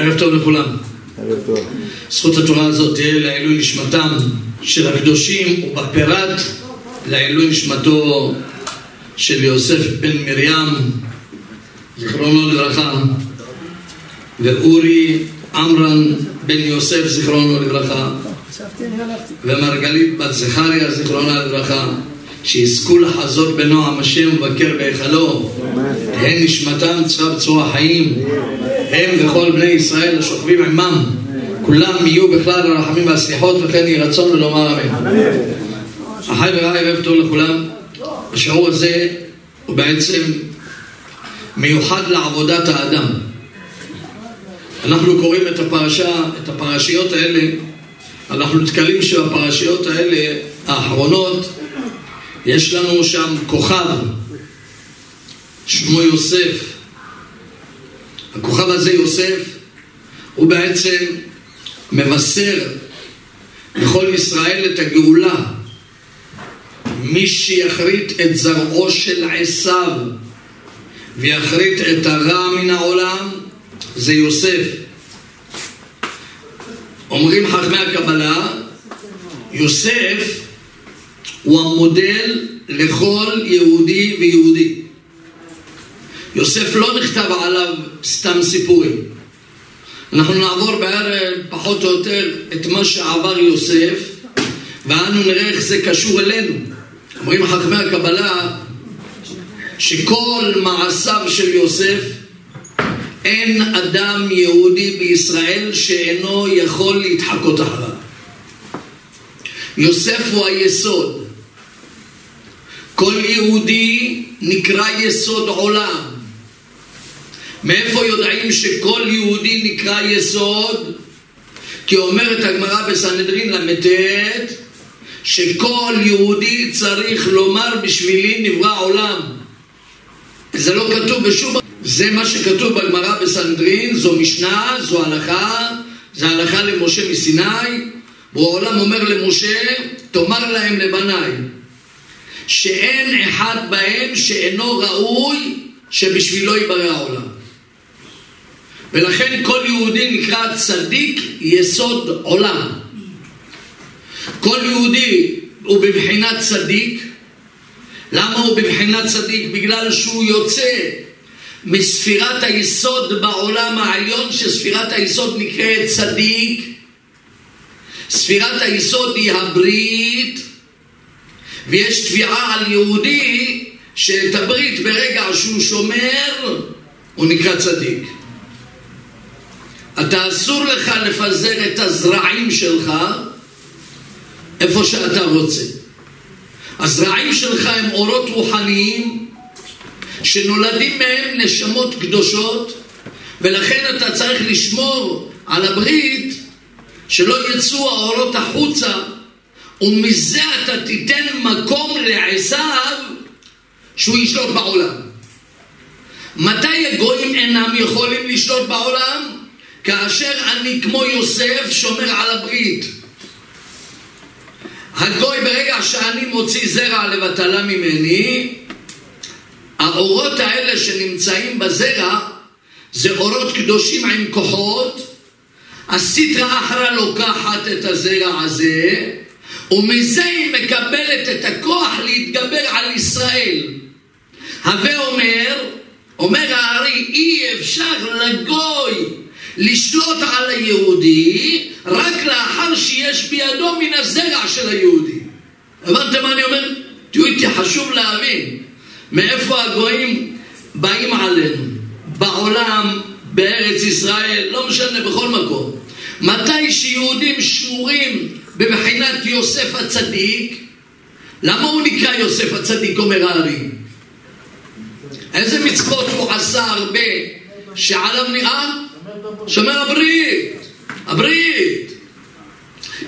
ערב טוב לכולם. ערב טוב. זכות התורה הזאת תהיה לעילוי נשמתם של הקדושים ובפרט לעילוי נשמתו של יוסף בן מרים, זיכרונו לברכה, ואורי עמרן בן יוסף, זיכרונו לברכה, ומרגלית בת זכריה, זיכרונה לברכה, שיזכו לחזות בנועם השם ובקר בהיכלו, תהא נשמתם צרה בצורה חיים, הם וכל בני ישראל השוכבים עמם, כולם יהיו בכלל הרחמים והסליחות וכן יהי רצון ולומר אמן. אחי ורעי ערב טוב לכולם, השיעור הזה הוא בעצם מיוחד לעבודת האדם. אנחנו קוראים את הפרשה, את הפרשיות האלה, אנחנו נתקלים שבפרשיות האלה, האחרונות, יש לנו שם כוכב, שמו יוסף. הכוכב הזה, יוסף, הוא בעצם מבשר לכל ישראל את הגאולה. מי שיחריט את זרעו של עשיו ויחריט את הרע מן העולם זה יוסף. אומרים חכמי הקבלה, יוסף הוא המודל לכל יהודי ויהודי. יוסף לא נכתב עליו סתם סיפורים. אנחנו נעבור בערב פחות או יותר את מה שעבר יוסף ואנו נראה איך זה קשור אלינו. אומרים חכמי הקבלה שכל מעשיו של יוסף אין אדם יהודי בישראל שאינו יכול להתחקות אחריו. יוסף הוא היסוד. כל יהודי נקרא יסוד עולם. מאיפה יודעים שכל יהודי נקרא יסוד? כי אומרת הגמרא בסנהדרין ל"ט שכל יהודי צריך לומר בשבילי נברא עולם. זה לא כתוב בשום... זה מה שכתוב בגמרא בסנהדרין, זו משנה, זו הלכה, זה הלכה למשה מסיני. העולם אומר למשה, תאמר להם לבניי, שאין אחד בהם שאינו ראוי שבשבילו ייברא העולם. ולכן כל יהודי נקרא צדיק יסוד עולם. כל יהודי הוא בבחינת צדיק. למה הוא בבחינת צדיק? בגלל שהוא יוצא מספירת היסוד בעולם העליון, שספירת היסוד נקראת צדיק. ספירת היסוד היא הברית, ויש תביעה על יהודי שאת הברית ברגע שהוא שומר, הוא נקרא צדיק. אתה אסור לך לפזר את הזרעים שלך איפה שאתה רוצה. הזרעים שלך הם אורות רוחניים שנולדים מהם נשמות קדושות ולכן אתה צריך לשמור על הברית שלא יצאו האורות החוצה ומזה אתה תיתן מקום לעשיו שהוא ישלוט בעולם. מתי הגויים אינם יכולים לשלוט בעולם? כאשר אני כמו יוסף שומר על הברית. הגוי ברגע שאני מוציא זרע לבטלה ממני, האורות האלה שנמצאים בזרע זה אורות קדושים עם כוחות, הסיטרא אחרא לוקחת את הזרע הזה, ומזה היא מקבלת את הכוח להתגבר על ישראל. הווה אומר, אומר הארי, אי אפשר לגוי לשלוט על היהודי רק לאחר שיש בידו מן הזרע של היהודי. הבנתם מה אני אומר? תהיו איתי, חשוב להבין מאיפה הגויים באים עלינו. בעולם, בארץ ישראל, לא משנה, בכל מקום. מתי שיהודים שמורים בבחינת יוסף הצדיק, למה הוא נקרא יוסף הצדיק, אומר הארי? איזה מצוות הוא עשה הרבה שעליו נראה? שומר הברית, הברית.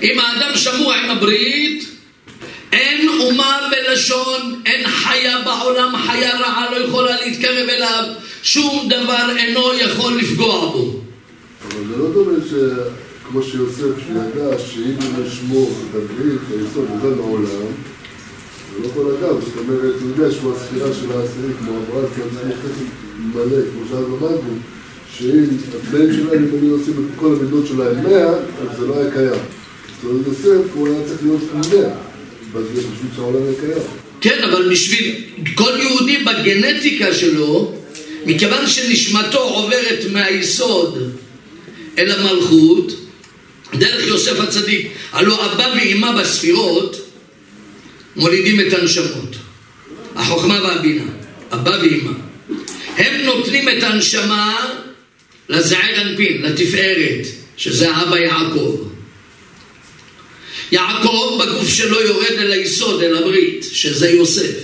אם האדם שמוע עם הברית, אין אומה בלשון, אין חיה בעולם, חיה רעה לא יכולה להתקרב אליו, שום דבר אינו יכול לפגוע בו. אבל זה לא דומה שכמו שיוסף שידע שאם הוא ישמור את הברית, היסוד הזה לעולם, זה לא כל אדם, זאת אומרת, הוא יודע שהוא הספירה של העשירי, כמו אברהם, כי הוא מלא, כמו שאז למדנו. שאם התנאים שלהם, אם היו עושים את כל המידות שלהם 100, אז זה לא היה קיים. זאת אומרת, יוסף הוא היה צריך להיות 100, בשביל שהעולם היה קיים. כן, אבל בשביל כל יהודי בגנטיקה שלו, מכיוון שנשמתו עוברת מהיסוד אל המלכות, דרך יוסף הצדיק, הלא אבא ואימא בספירות מולידים את הנשמות, החוכמה והבינה, אבא ואימא. הם נותנים את הנשמה לזעיר אנפין, לתפארת, שזה אבא יעקב. יעקב בגוף שלו יורד אל היסוד, אל הברית, שזה יוסף.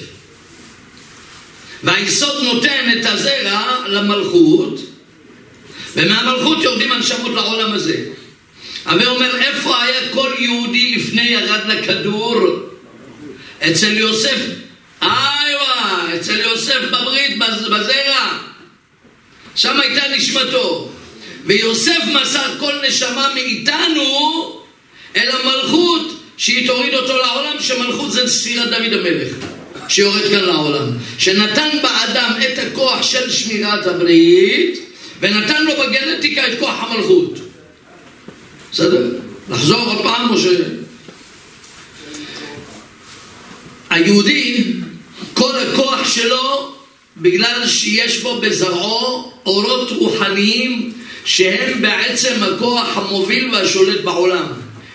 והיסוד נותן את הזרע למלכות, ומהמלכות יורדים הנשמות לעולם הזה. הווה אומר, איפה היה כל יהודי לפני ירד לכדור? אצל יוסף, איווה, אצל יוסף בברית, בזרע. שם הייתה נשמתו. ויוסף מסר כל נשמה מאיתנו אל המלכות שהיא תוריד אותו לעולם, שמלכות זה ספירת דוד המלך, שיורד כאן לעולם. שנתן באדם את הכוח של שמירת הברית, ונתן לו בגנטיקה את כוח המלכות. בסדר? לחזור עוד פעם או ש... היהודי, כל הכוח שלו, בגלל שיש בו בזרעו אורות רוחניים שהם בעצם הכוח המוביל והשולט בעולם.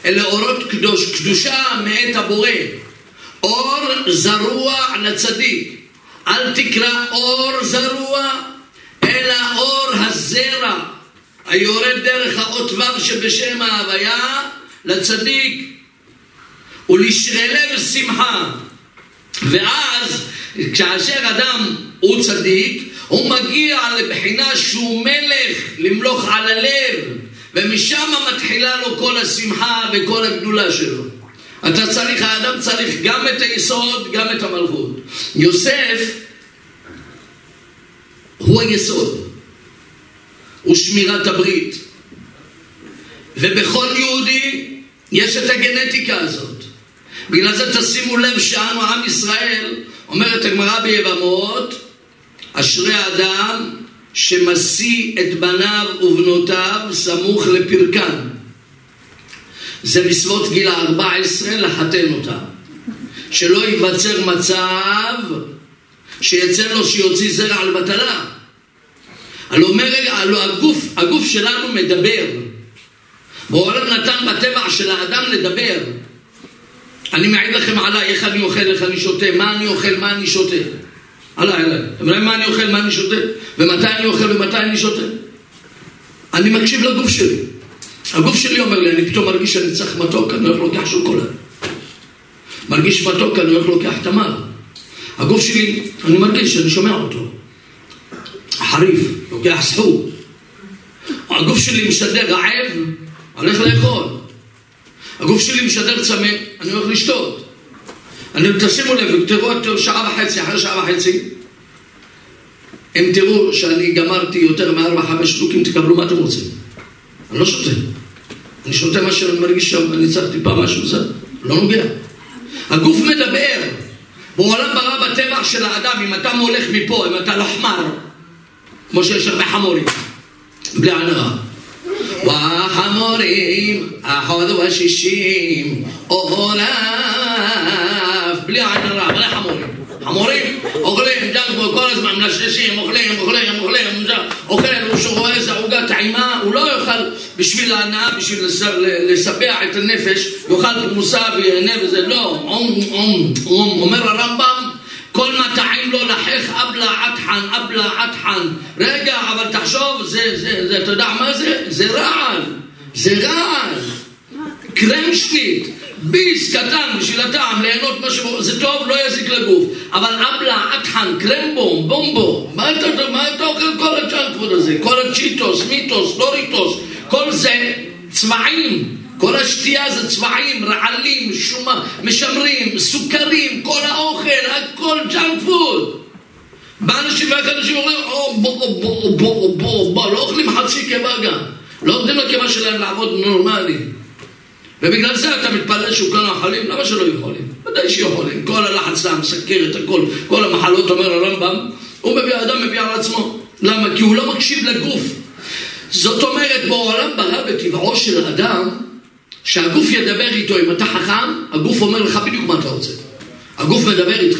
אלה אורות קדוש, קדושה מאת הבורא. אור זרוע לצדיק. אל תקרא אור זרוע, אלא אור הזרע, היורד דרך האות ו' שבשם ההוויה לצדיק ולשרי לב שמחה. ואז כאשר אדם הוא צדיק, הוא מגיע לבחינה שהוא מלך למלוך על הלב, ומשם מתחילה לו כל השמחה וכל הגדולה שלו. אתה צריך, האדם צריך גם את היסוד, גם את המלכות. יוסף הוא היסוד, הוא שמירת הברית. ובכל יהודי יש את הגנטיקה הזאת. בגלל זה תשימו לב שאנו עם ישראל, אומרת הגמרא ביבמות, אשרי האדם שמשיא את בניו ובנותיו סמוך לפרקן. זה בסביבות גיל ה-14 לחתן אותם. שלא ייווצר מצב שיצא לו שיוציא זרע על בטלה. הלוא הגוף, הגוף שלנו מדבר. בעולם נתן בטבע של האדם לדבר. אני מעיד לכם עליי איך אני אוכל, איך אני שותה, מה אני אוכל, מה אני שותה. עליי, עליי. אתם יודעים מה אני אוכל, מה אני שותה? ומתי אני אוכל ומתי אני שותה? אני מקשיב לגוף שלי. הגוף שלי אומר לי, אני פתאום מרגיש שאני צריך מתוק, אני הולך לוקח שוקולד. מרגיש מתוק, אני הולך לוקח תמר. הגוף שלי, אני מרגיש, אני שומע אותו. חריף, לוקח סחור. הגוף שלי משדר רעב, הולך לאכול. הגוף שלי משדר צמא, אני הולך לשתות. אני, תשימו לב, תראו שעה וחצי, אחרי שעה וחצי, אם תראו שאני גמרתי יותר מארבע, חמש שטוקים, תקבלו מה אתם רוצים. אני לא שותה. אני שותה מה שאני מרגיש שם, אני צריך טיפה משהו, זה לא נוגע. הגוף מדבר. בעולם ברא בטבע של האדם, אם אתה מולך מפה, אם אתה לא חמר, כמו שיש הרבה חמורים, בלי ענרה. והחמורים, החודו השישים, עורף, בלי עין הרע, מלא חמורים. חמורים אוכלים ג'אנקו כל הזמן, מנשנשים, אוכלים, אוכלים, אוכלים, אוכל, הוא רואה איזה עוגה טעימה, הוא לא יאכל בשביל ההנאה, בשביל לספח את הנפש, יאכל פרוסה ויהנה וזה, לא, אומר הרמב"ם כל מה טעים לו לחך אבלה עטחן, אבלה עטחן. רגע, אבל תחשוב, זה, זה, זה, אתה יודע מה זה? זה רעל. זה רעל. קרמשטיט, ביס קטן בשביל הטעם, ליהנות משהו, זה טוב, לא יזיק לגוף. אבל אבלה, עטחן, קרמבום, בומבו, מה אתה, מה אתה אוכל כל הצ'אנקפוד הזה? כל הצ'יטוס, מיטוס, דוריטוס, כל זה צבעים. כל השתייה זה צבעים, רעלים, שומה, משמרים, סוכרים, כל האוכל, הכל ג'אנק פוד. בא אנשים ואיך אנשים אומרים, או בוא בוא בוא בוא בוא בוא, לא אוכלים חצי קיבה גם. לא נותנים לקיבה שלהם לעבוד נורמלי. ובגלל זה אתה מתפלל שהוא כאן אוכלים, למה שלא יכולים? ודאי שיכולים. כל הלחץ דם, סכרת, הכל, כל המחלות, אומר הרמב"ם, הוא מביא, האדם מביא על עצמו. למה? כי הוא לא מקשיב לגוף. זאת אומרת, בעולם ברא בטבעו של האדם, שהגוף ידבר איתו, אם אתה חכם, הגוף אומר לך בדיוק מה אתה רוצה. הגוף מדבר איתך.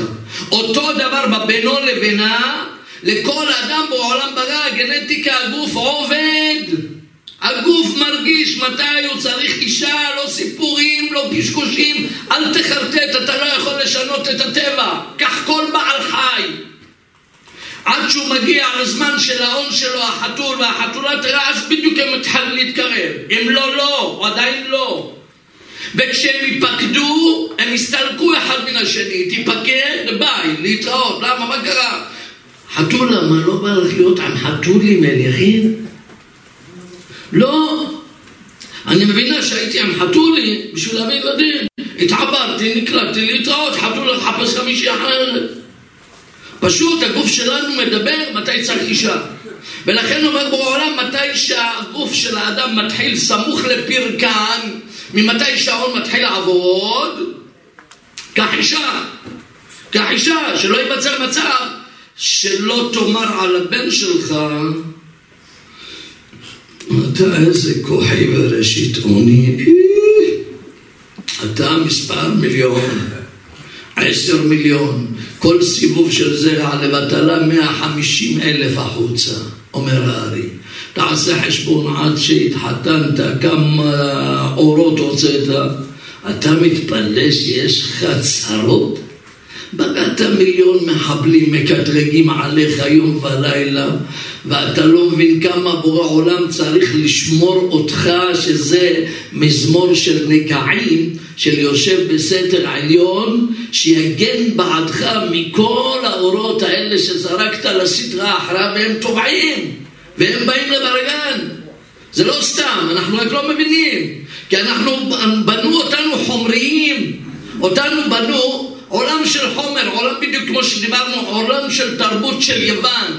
אותו דבר בינו לבינה, לכל אדם בעולם ברא, הגנטיקה, הגוף עובד. הגוף מרגיש מתי הוא צריך אישה, לא סיפורים, לא קשקושים, אל תחרטט, אתה לא יכול לשנות את הטבע. קח כל בעל חי. עד שהוא מגיע לזמן של ההון שלו, החתול והחתולה, תראה, אז בדיוק הם מתחילים להתקרב. אם לא, לא, או עדיין לא. וכשהם ייפקדו, הם יסתלקו אחד מן השני. תיפקד, ביי, להתראות. למה? מה קרה? חתולה, מה לא בא לך להיות עם חתולים מליחים? לא. אני מבינה שהייתי עם חתולי בשביל להביא ילדים. התחברתי, נקלטתי להתראות, חתולה לחפש חמישי אחרת. פשוט הגוף שלנו מדבר מתי צריך אישה. ולכן אומר בעולם מתי שהגוף של האדם מתחיל סמוך לפרקן, ממתי שההון מתחיל לעבוד, קח אישה. קח אישה, שלא ייווצר מצב שלא תאמר על הבן שלך אתה איזה כוחי וראשית עוני, אתה מספר מיליון, עשר מיליון, כל סיבוב של זרע לבטלה מאה חמישים אלף החוצה, אומר הארי. תעשה חשבון עד שהתחתנת, כמה אורות הוצאת, אתה מתפלא שיש לך צרות? בגעת מיליון מחבלים מקטרגים עליך יום ולילה ואתה לא מבין כמה בורא עולם צריך לשמור אותך שזה מזמור של נגעים של יושב בסתר עליון שיגן בעדך מכל האורות האלה שזרקת לסדרה אחריו והם טובעים והם באים לברגן. זה לא סתם, אנחנו רק לא מבינים כי אנחנו, בנו אותנו חומריים. אותנו בנו עולם של חומר, עולם בדיוק כמו שדיברנו, עולם של תרבות של יוון,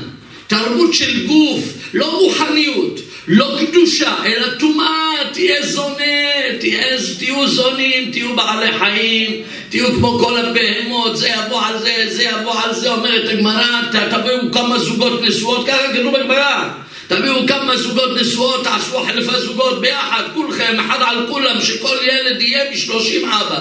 תרבות של גוף, לא רוחניות, לא קדושה, אלא טומאה, תהיה זונה, תהיה, תהיו זונים, תהיו בעלי חיים, תהיו כמו כל הבהמות, זה יבוא על זה, זה יבוא על זה, אומרת הגמרא, תביאו כמה זוגות נשואות, ככה כתוב בגמרא. תביאו כמה זוגות נשואות, תעשו חלפה זוגות ביחד, כולכם, אחד על כולם, שכל ילד יהיה משלושים אבא.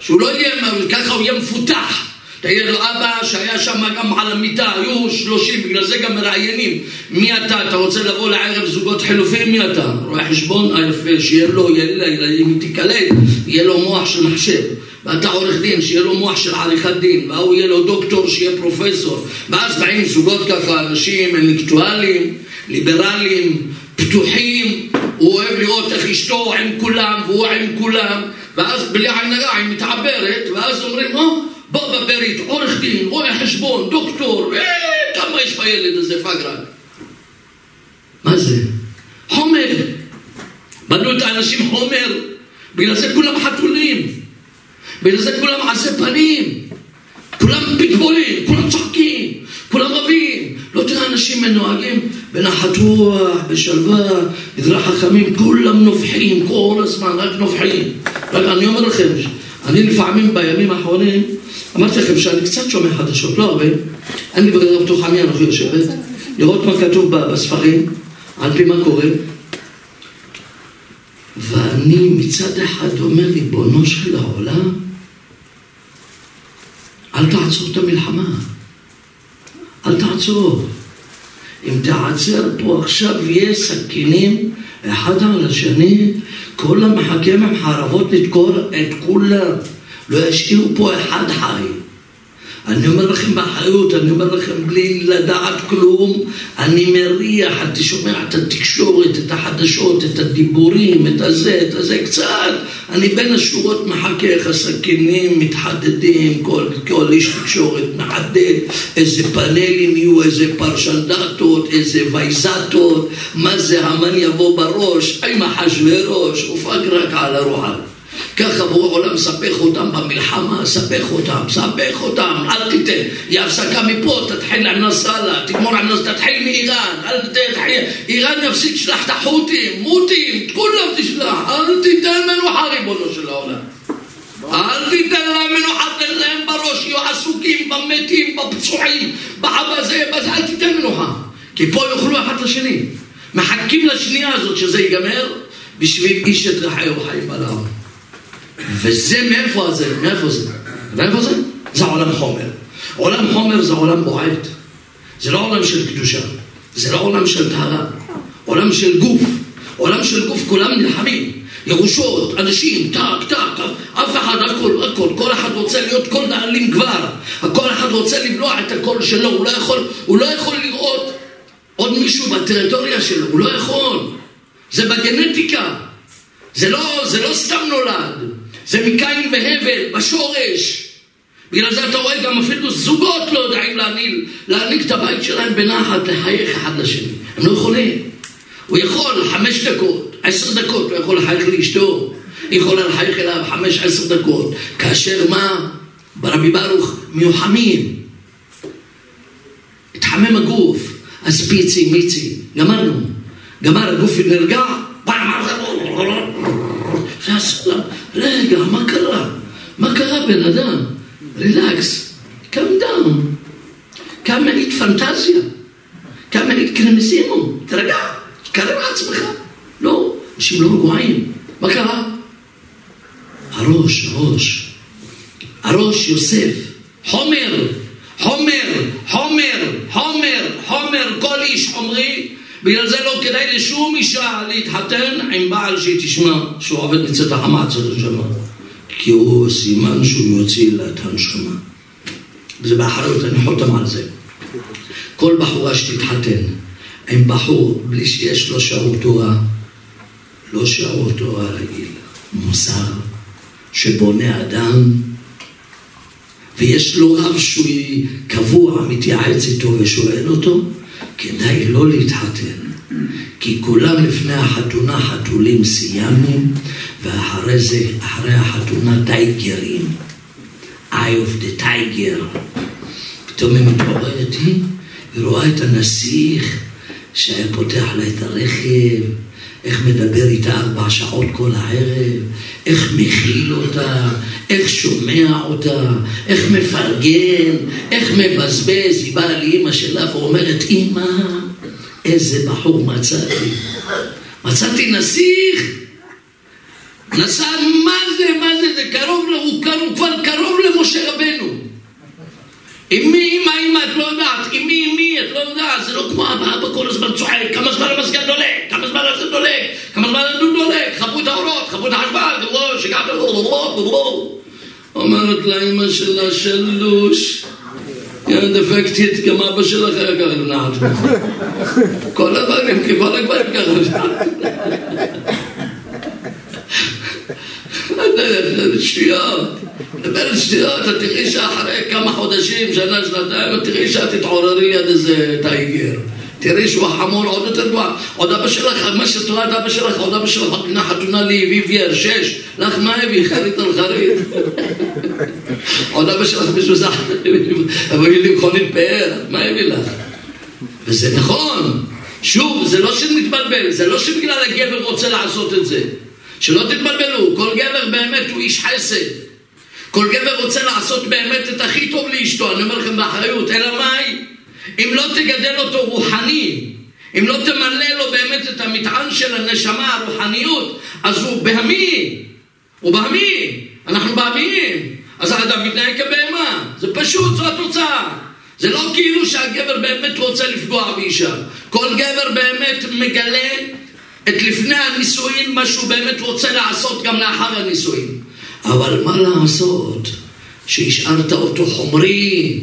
שהוא לא יהיה, ככה הוא יהיה מפותח. תגיד לו, אבא שהיה שם גם על המיטה, היו שלושים, בגלל זה גם מראיינים. מי אתה? אתה רוצה לבוא לערב זוגות חילופים? מי אתה? רואה חשבון? אה יפה, שיהיה לו, אם תיקלט, יהיה לו מוח של מחשב. ואתה עורך דין, שיהיה לו מוח של עריכת דין, והוא יהיה לו דוקטור, שיהיה פרופסור. ואז באים זוגות ככה, אנשים אינטלקטואלים, ליברליים, פתוחים, הוא אוהב לראות איך אשתו עם כולם, והוא עם כולם. ואז בלי עין הרע היא מתעברת, ואז אומרים, או, בוא בברית, עורך דין, רואה חשבון, דוקטור, כמה יש בילד הזה פגרן? מה זה? חומר. בנו את האנשים חומר, בגלל זה כולם חתולים, בגלל זה כולם עשי פנים, כולם פיטבולים, כולם צוחקים, כולם רבים. לא תראה אנשים מנוהגים בנחת רוח, בשלווה, דברי חכמים, כולם נובחים כל הזמן, רק נובחים. רק אני אומר לכם, אני לפעמים בימים האחרונים, אמרתי לכם שאני קצת שומע חדשות, לא הרבה, אין לי ברירה פתוחה מי אנוכי יושבת, לראות מה כתוב בספרים, על פי מה קורה. ואני מצד אחד אומר, ריבונו של העולם, אל תעצור את המלחמה. אל תעצור. אם תעצר פה עכשיו יהיה סכינים אחד על השני, כל המחכם עם חרבות לדקור את כולם. לא ישאירו פה אחד חי. אני אומר לכם באחריות, אני אומר לכם בלי לדעת כלום, אני מריח, אתה שומע את התקשורת, את החדשות, את הדיבורים, את הזה, את הזה, קצת. אני בין השורות מחכה איך הסכינים מתחדדים, כל, כל איש תקשורת מחדד, איזה פאנלים יהיו, איזה פרשנדטות, איזה וייזטות, מה זה המן יבוא בראש, עם אחשוורוש, ופגרק על הרוחל. ככה בורא עולם ספך אותם במלחמה, ספך אותם, ספך אותם, אל תיתן, יהיה הפסקה מפה, תתחיל עם נסראללה, תגמור עם נסראללה, תתחיל מאיראן, אל תתחיל, איראן יפסיק לשלח את החות'ים, מותים, כולם תשלח, אל תיתן מנוחה ריבונו של העולם. אל תיתן להם מנוחה, תן להם בראש, יהיו עסוקים במתים, בפצועים, בזה, בזה, אל תיתן מנוחה. כי פה יאכלו אחד לשני. מחכים לשנייה הזאת שזה ייגמר, בשביל איש את רעהו חיים עליו. וזה מאיפה זה? מאיפה זה? מאיפה זה? זה עולם חומר. עולם חומר זה עולם בועט. זה לא עולם של קדושה, זה לא עולם של טהרה, עולם של גוף. עולם של גוף כולם נלחמים. ירושות, אנשים, טק, טק, אף אחד, הכל, הכל, כל אחד רוצה להיות כל דאלים כבר, כל אחד רוצה לבלוע את הקול שלו, הוא לא יכול, הוא לא יכול לראות עוד מישהו בטריטוריה שלו, הוא לא יכול. זה בגנטיקה, זה לא, זה לא סתם נולד, זה מקין והבל, בשורש. בגלל זה אתה רואה גם אפילו זוגות לא יודעים להנהיג, להנהיג את הבית שלהם בנחת, לחייך אחד לשני. הם לא יכולים. הוא יכול חמש דקות, עשר דקות, הוא יכול לחייך לאשתו, היא יכולה לחייך אליו חמש, עשר דקות, כאשר מה? ברבי ברוך מיוחמים. התחמם הגוף, אז פיצי, מיצי, גמרנו. גמר הגוף נרגע, פעם רגע, מה קרה? מה קרה בן אדם? רילקס, קם דאון. כמה היית פנטזיה, כמה היית קרמזימו, תרגע. תקרב לעצמך. לא, אנשים לא רגועים. מה קרה? הראש, הראש. הראש יוסף. חומר, חומר, חומר, חומר, חומר, כל איש חומרי. בגלל זה לא כדאי לשום אישה להתחתן עם בעל שהיא תשמע שהוא עובד מצאת החמץ של הנשמה. כי הוא סימן שהוא יוציא לה את הנשמה. וזה באחריות, אני חותם על זה. כל בחורה שתתחתן עם בחור בלי שיש לו שיעור תורה, לא שיעור תורה רגיל, מוסר שבונה אדם, ויש לו רב שהוא קבוע, מתייעץ איתו ושואל אותו, כדאי לא להתחתן. כי כולם לפני החתונה חתולים סיימנו, ואחרי זה, אחרי החתונה טייגרים. eye of the tiger. פתאום היא מתעוררת, היא רואה את הנסיך שהיה פותח לה את הרכב, איך מדבר איתה ארבע שעות כל הערב, איך מכיל אותה, איך שומע אותה, איך מפרגן, איך מבזבז. היא באה לאימא שלה ואומרת, אימא, איזה בחור מצאתי. מצאתי נסיך. נסע, מה זה, מה זה, זה קרוב, הוא כבר קרוב למשה רבנו. עם מי, אמא, אמא, את לא יודעת, עם מי, עם מי, את לא יודעת, זה לא כמו אבא, אבא כל הזמן צוחק, כמה זמן המסגד דולק, כמה זמן זה דולק, כמה זמן הדוד דולק, חבו את האורות, חבו את החשמל, שיגעת, אומרת לאמא שלה, שלוש, יא דפקטית, גם אבא שלך היה ככה נעד. כל הדברים, כל הגברים ככה. שטויות. מדברת שטויות, את תראי שאחרי כמה חודשים, שנה, שנתיים, את תראי שאת תתעוררי ליד איזה טייגר. תראי שהוא החמור עוד יותר גבוה. עוד אבא שלך, מה שאת רואה את אבא שלך, עוד אבא שלך חתונה חתונה לאביבייר, שש. לך מה הביא? חרית על חרית. עוד אבא שלך מזוזח, אבל לי מכונית פאר, מה הביא לך? וזה נכון. שוב, זה לא שנתבלבל, זה לא שבגלל הגבר רוצה לעשות את זה. שלא תתבלבלו, כל גבר באמת הוא איש חסד. כל גבר רוצה לעשות באמת את הכי טוב לאשתו, אני אומר לכם באחריות, אלא מאי? אם לא תגדל אותו רוחני, אם לא תמלא לו באמת את המטען של הנשמה, הרוחניות, אז הוא בהמי, הוא בהמי, אנחנו בהמיים, אז האדם מתנהג כבהמה, זה פשוט, זו התוצאה. זה לא כאילו שהגבר באמת רוצה לפגוע באישה. כל גבר באמת מגלה את לפני הנישואין מה שהוא באמת רוצה לעשות גם לאחר הנישואין. אבל מה לעשות שהשארת אותו חומרי,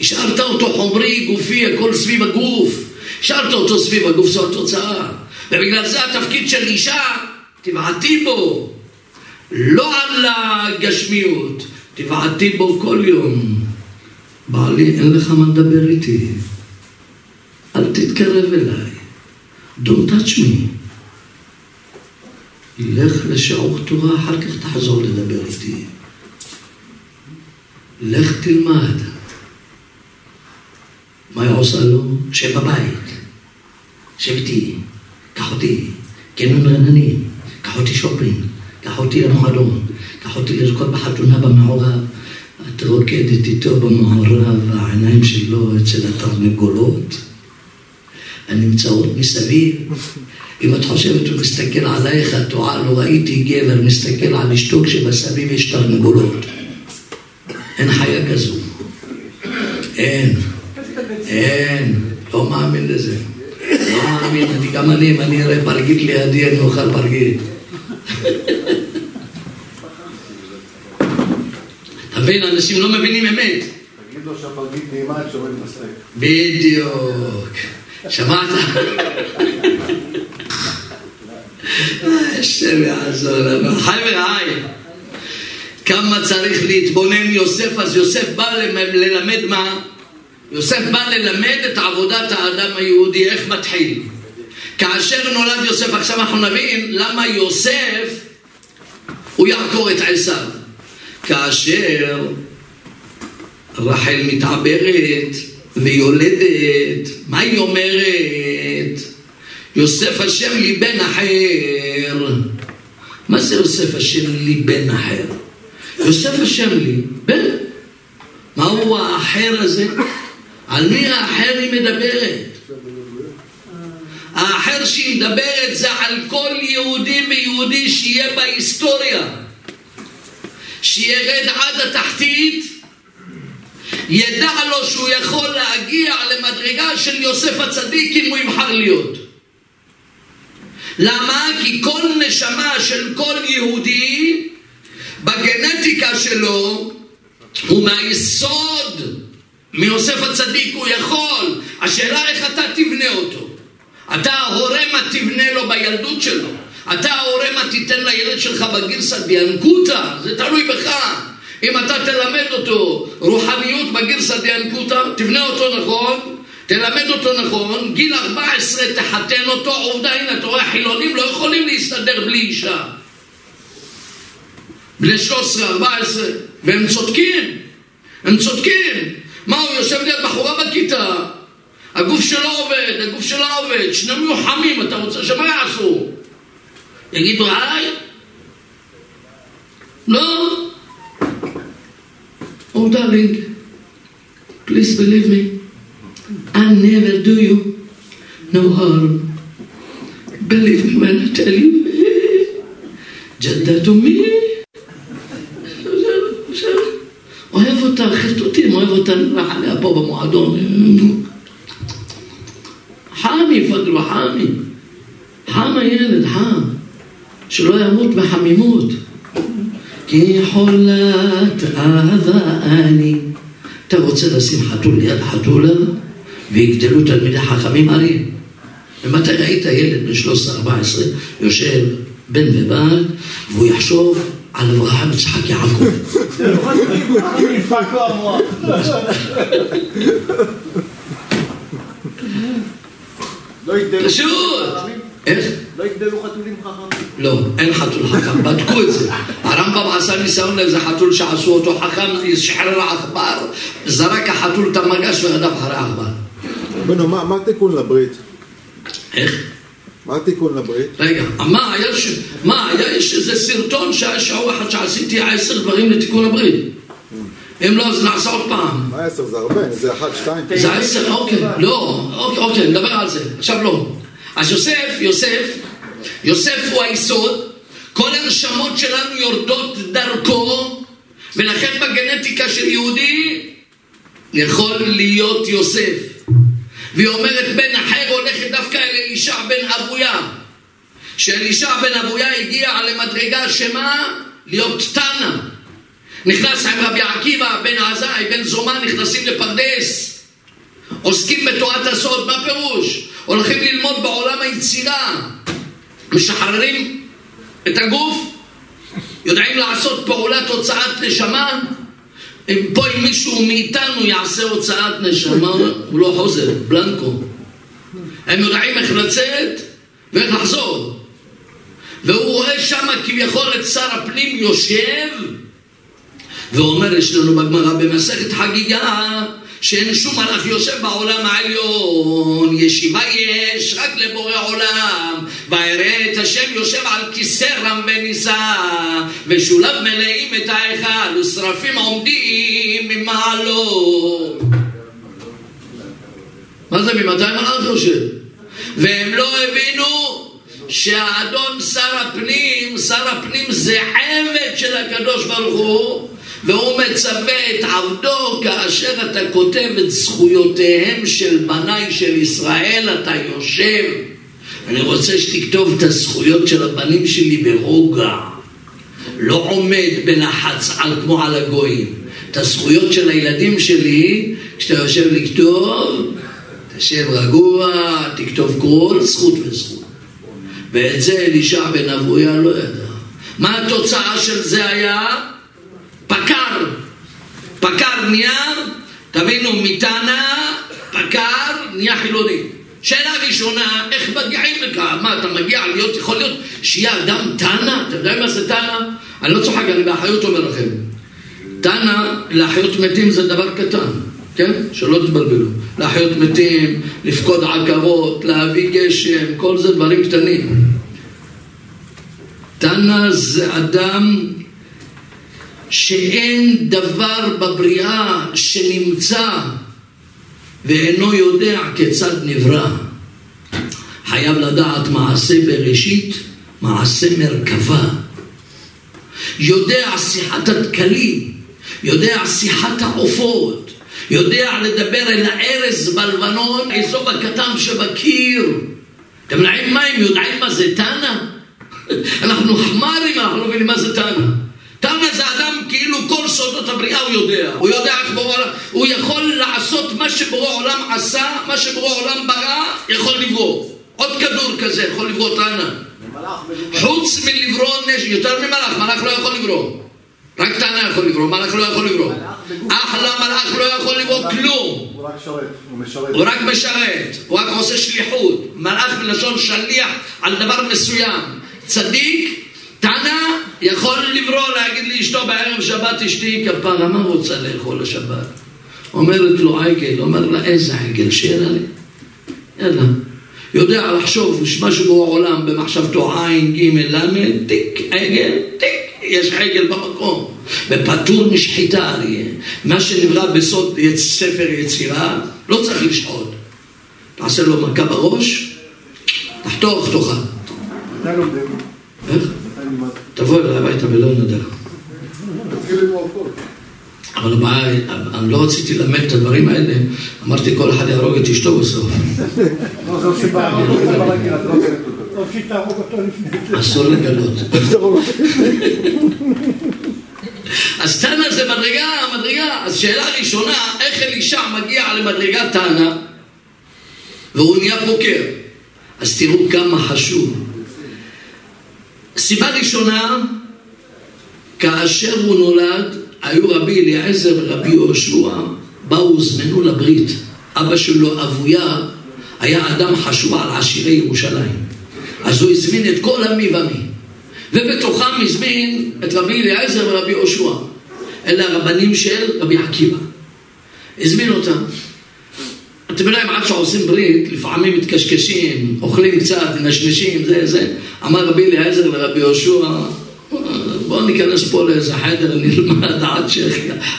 השארת אותו חומרי, גופי, הכל סביב הגוף, השארת אותו סביב הגוף, זו התוצאה. ובגלל זה התפקיד של אישה, תבעטי בו, לא על הגשמיות, תבעטי בו כל יום. בעלי, אין לך מה לדבר איתי, אל תתקרב אליי, don't touch me. לך לשיעור תורה, אחר כך תחזור לדבר איתי. לך תלמד. מה היא עושה לו? שב בבית. שב איתי, קח אותי, קניון רננים, קח אותי שופינג, קח אותי למועדון, קח אותי לרקוד בחתונה במעורב. את רוקדת איתו במעורב, העיניים שלו אצל התרנגולות. הנמצאות מסביב. אם את חושבת הוא מסתכל עלייך, את טועה, לא ראיתי גבר מסתכל על אשתו כשמסביב יש תרנגולות. אין חיה כזו. אין. אין. לא מאמין לזה. לא מאמין, אני גם אני, אם אני אראה פרגית לידי, אני אוכל פרגית. אתה מבין, אנשים לא מבינים אמת. תגיד לו שהפרגית נעימה, שווה להתעסק. בדיוק. שמעת? השם יעזור לנו. חי ורעי, כמה צריך להתבונן יוסף, אז יוסף בא ללמד מה? יוסף בא ללמד את עבודת האדם היהודי, איך מתחיל. כאשר נולד יוסף, עכשיו אנחנו נבין למה יוסף הוא יעקור את עשיו. כאשר רחל מתעברת ויולדת, מה היא אומרת? יוסף השם לי בן אחר. מה זה יוסף השם לי בן אחר? יוסף השם לי בן. מהו האחר הזה? על מי האחר היא מדברת? האחר שהיא מדברת זה על כל יהודי ויהודי שיהיה בהיסטוריה. שירד עד התחתית, ידע לו שהוא יכול להגיע למדרגה של יוסף הצדיק אם הוא יבחר להיות. למה? כי כל נשמה של כל יהודי בגנטיקה שלו הוא מהיסוד, מיוסף הצדיק הוא יכול. השאלה איך אתה תבנה אותו. אתה ההורה מה תבנה לו בילדות שלו. אתה ההורה מה תיתן לילד שלך בגרסא דיאנקותא, זה תלוי בך. אם אתה תלמד אותו רוחניות בגרסא דיאנקותא, תבנה אותו נכון, תלמד אותו נכון, גיל 14 תחתן אותו, עובדה, הנה, אתה רואה, חילונים לא יכולים להסתדר בלי אישה. בני 13, 14, והם צודקים, הם צודקים. מה, הוא יושב ליד בחורה בכיתה, הגוף שלו עובד, הגוף שלה עובד, שניהם יהיו חמים, אתה רוצה שמה יעשו? יגידו, היי? לא. Oh, darling, please believe me. I never do you no harm. Believe me when I tell you. جدة أمي أحب وتر خطوتي أحب وتر راح على بابا معدون حامي فضل وحامي حامى يلد حام شو لا يموت ما حامي يموت אהבה אני. אתה רוצה לשים חתול ליד חתולה ויגדלו תלמידי חכמים אריה. ומתי ראית ילד בן 13-14 יושב בן ובת והוא יחשוב על אברהם, יצחק, יעקב. פשוט. איך? לא יגדלו חתולים חכמים. לא, אין חתול חכם, בדקו את זה. הרמב"ם עשה ניסיון לאיזה חתול שעשו אותו חכם, שחרר עכבר, זרק החתול את המגש ורדף אחרי העכבר. בנו, מה התיקון לברית? איך? מה התיקון לברית? רגע, מה היה ש... מה, היה יש איזה סרטון שהיה שעה אחת שעשיתי עשר דברים לתיקון הברית. אם לא, אז נעשה עוד פעם. מה עשר? זה הרבה, זה אחד, שתיים. זה עשר, אוקיי, לא, אוקיי, אוקיי, נדבר על זה, עכשיו לא. אז יוסף, יוסף, יוסף הוא היסוד, כל הנשמות שלנו יורדות דרכו, ולכן בגנטיקה של יהודי יכול להיות יוסף. והיא אומרת בן אחר הולכת דווקא אל אלישע בן אבויה. שאלישע בן אבויה הגיע למדרגה שמה? להיות תנא. נכנס עם רבי עקיבא, בן עזאי, בן זומא, נכנסים לפרדס. עוסקים בתורת הסוד, מה פירוש? הולכים ללמוד בעולם היצירה. משחררים את הגוף, יודעים לעשות פעולת הוצאת נשמה. אם פה אם מישהו מאיתנו יעשה הוצאת נשמה, הוא לא חוזר, בלנקו. הם יודעים איך לצאת ואיך לחזור. והוא רואה שם כביכול את שר הפנים יושב ואומר, יש לנו בגמרא במסכת חגיגה שאין שום מלאך יושב בעולם העליון, ישיבה יש רק לבורא עולם, ויראה את השם יושב על כיסא רם ונישא, ושולב מלאים את ההיכל, ושרפים עומדים ממעלו. מה זה, ממתי מלאך יושב? והם לא הבינו שהאדון שר הפנים, שר הפנים זה עבד של הקדוש ברוך הוא והוא מצווה את עבדו כאשר אתה כותב את זכויותיהם של בניי של ישראל, אתה יושב. אני רוצה שתכתוב את הזכויות של הבנים שלי ברוגע. לא עומד בלחץ על, כמו על הגויים. את הזכויות של הילדים שלי, כשאתה יושב לכתוב, תשב רגוע, תכתוב כל זכות וזכות. ואת זה אלישע בן אבויה לא ידע. מה התוצאה של זה היה? פקר. פקר נהיה, תבינו, מתנא, פקר, נהיה חילוני. שאלה ראשונה, איך מגיעים לכך? מה, אתה מגיע להיות, יכול להיות שיהיה אדם תנא? אתה יודע מה זה תנא? אני לא צוחק, אני באחריות אומר לכם. תנא, להחיות מתים זה דבר קטן, כן? שלא תתבלבלו. להחיות מתים, לפקוד עקרות, להביא גשם, כל זה דברים קטנים. תנא זה אדם שאין דבר בבריאה שנמצא ואינו יודע כיצד נברא. חייב לדעת מעשה בראשית, מעשה מרכבה. יודע שיחת הדקלים, יודע שיחת העופות, יודע לדבר אל הארז בלבנון, האזוב הקטן שבקיר. אתם יודעים מה הם יודעים מה זה תנא? אנחנו חמרים, אנחנו לא מבינים מה זה. תנא זה אדם כאילו כל סודות הבריאה הוא יודע. הוא יודע איך בורא עולם, הוא יכול לעשות מה שבורא עולם עשה, מה שבורא עולם ברא, יכול לברוא. עוד כדור כזה יכול לברוא תנא. חוץ מלברוא נשק, יותר ממלאך, מלאך לא יכול לברוא. רק תנא יכול לברוא, מלאך לא יכול לברוא. אחלה מלאך לא יכול לברוא כלום. הוא רק שרת, הוא משרת. הוא רק משרת, הוא רק עושה שליחות. מלאך מלשון שליח על דבר מסוים. צדיק, תנא, יכול לברוא, להגיד לאשתו בערב שבת אשתי כפרה, מה רוצה לאכול לשבת? אומרת לו עגל, אומר לה איזה עגל? שיהיה לי. יאללה. יודע לחשוב משהו בעולם במחשבתו עין, ג', ל', תיק, עגל, תיק, יש עגל במקום. ופטור משחיטה אריה. מה שנברא בסוד ספר יצירה, לא צריך לשחוט. תעשה לו מכה בראש, תחתוך, תאכל. איך? תבוא אליי הביתה ולא נדע. אבל הבעיה, אני לא רציתי ללמד את הדברים האלה, אמרתי כל אחד יהרוג את אשתו בסוף. אסור לגלות. אז תנא זה מדרגה, מדרגה. אז שאלה ראשונה, איך אלישע מגיע למדרגת תנא והוא נהיה פוקר? אז תראו כמה חשוב. סיבה ראשונה, כאשר הוא נולד, היו רבי אליעזר ורבי יהושע, באו הוזמנו לברית. אבא שלו, אבויה, היה אדם חשוב על עשירי ירושלים. אז הוא הזמין את כל המי ומי. ובתוכם הזמין את רבי אליעזר ורבי יהושע. אלה הרבנים של רבי עקיבא. הזמין אותם. אתם יודעים, עד שעושים ברית, לפעמים מתקשקשים, אוכלים קצת, מנשנשים, זה, זה. אמר רבי אליעזר לרבי יהושע, בואו ניכנס פה לאיזה חדר, נלמד עד, ש...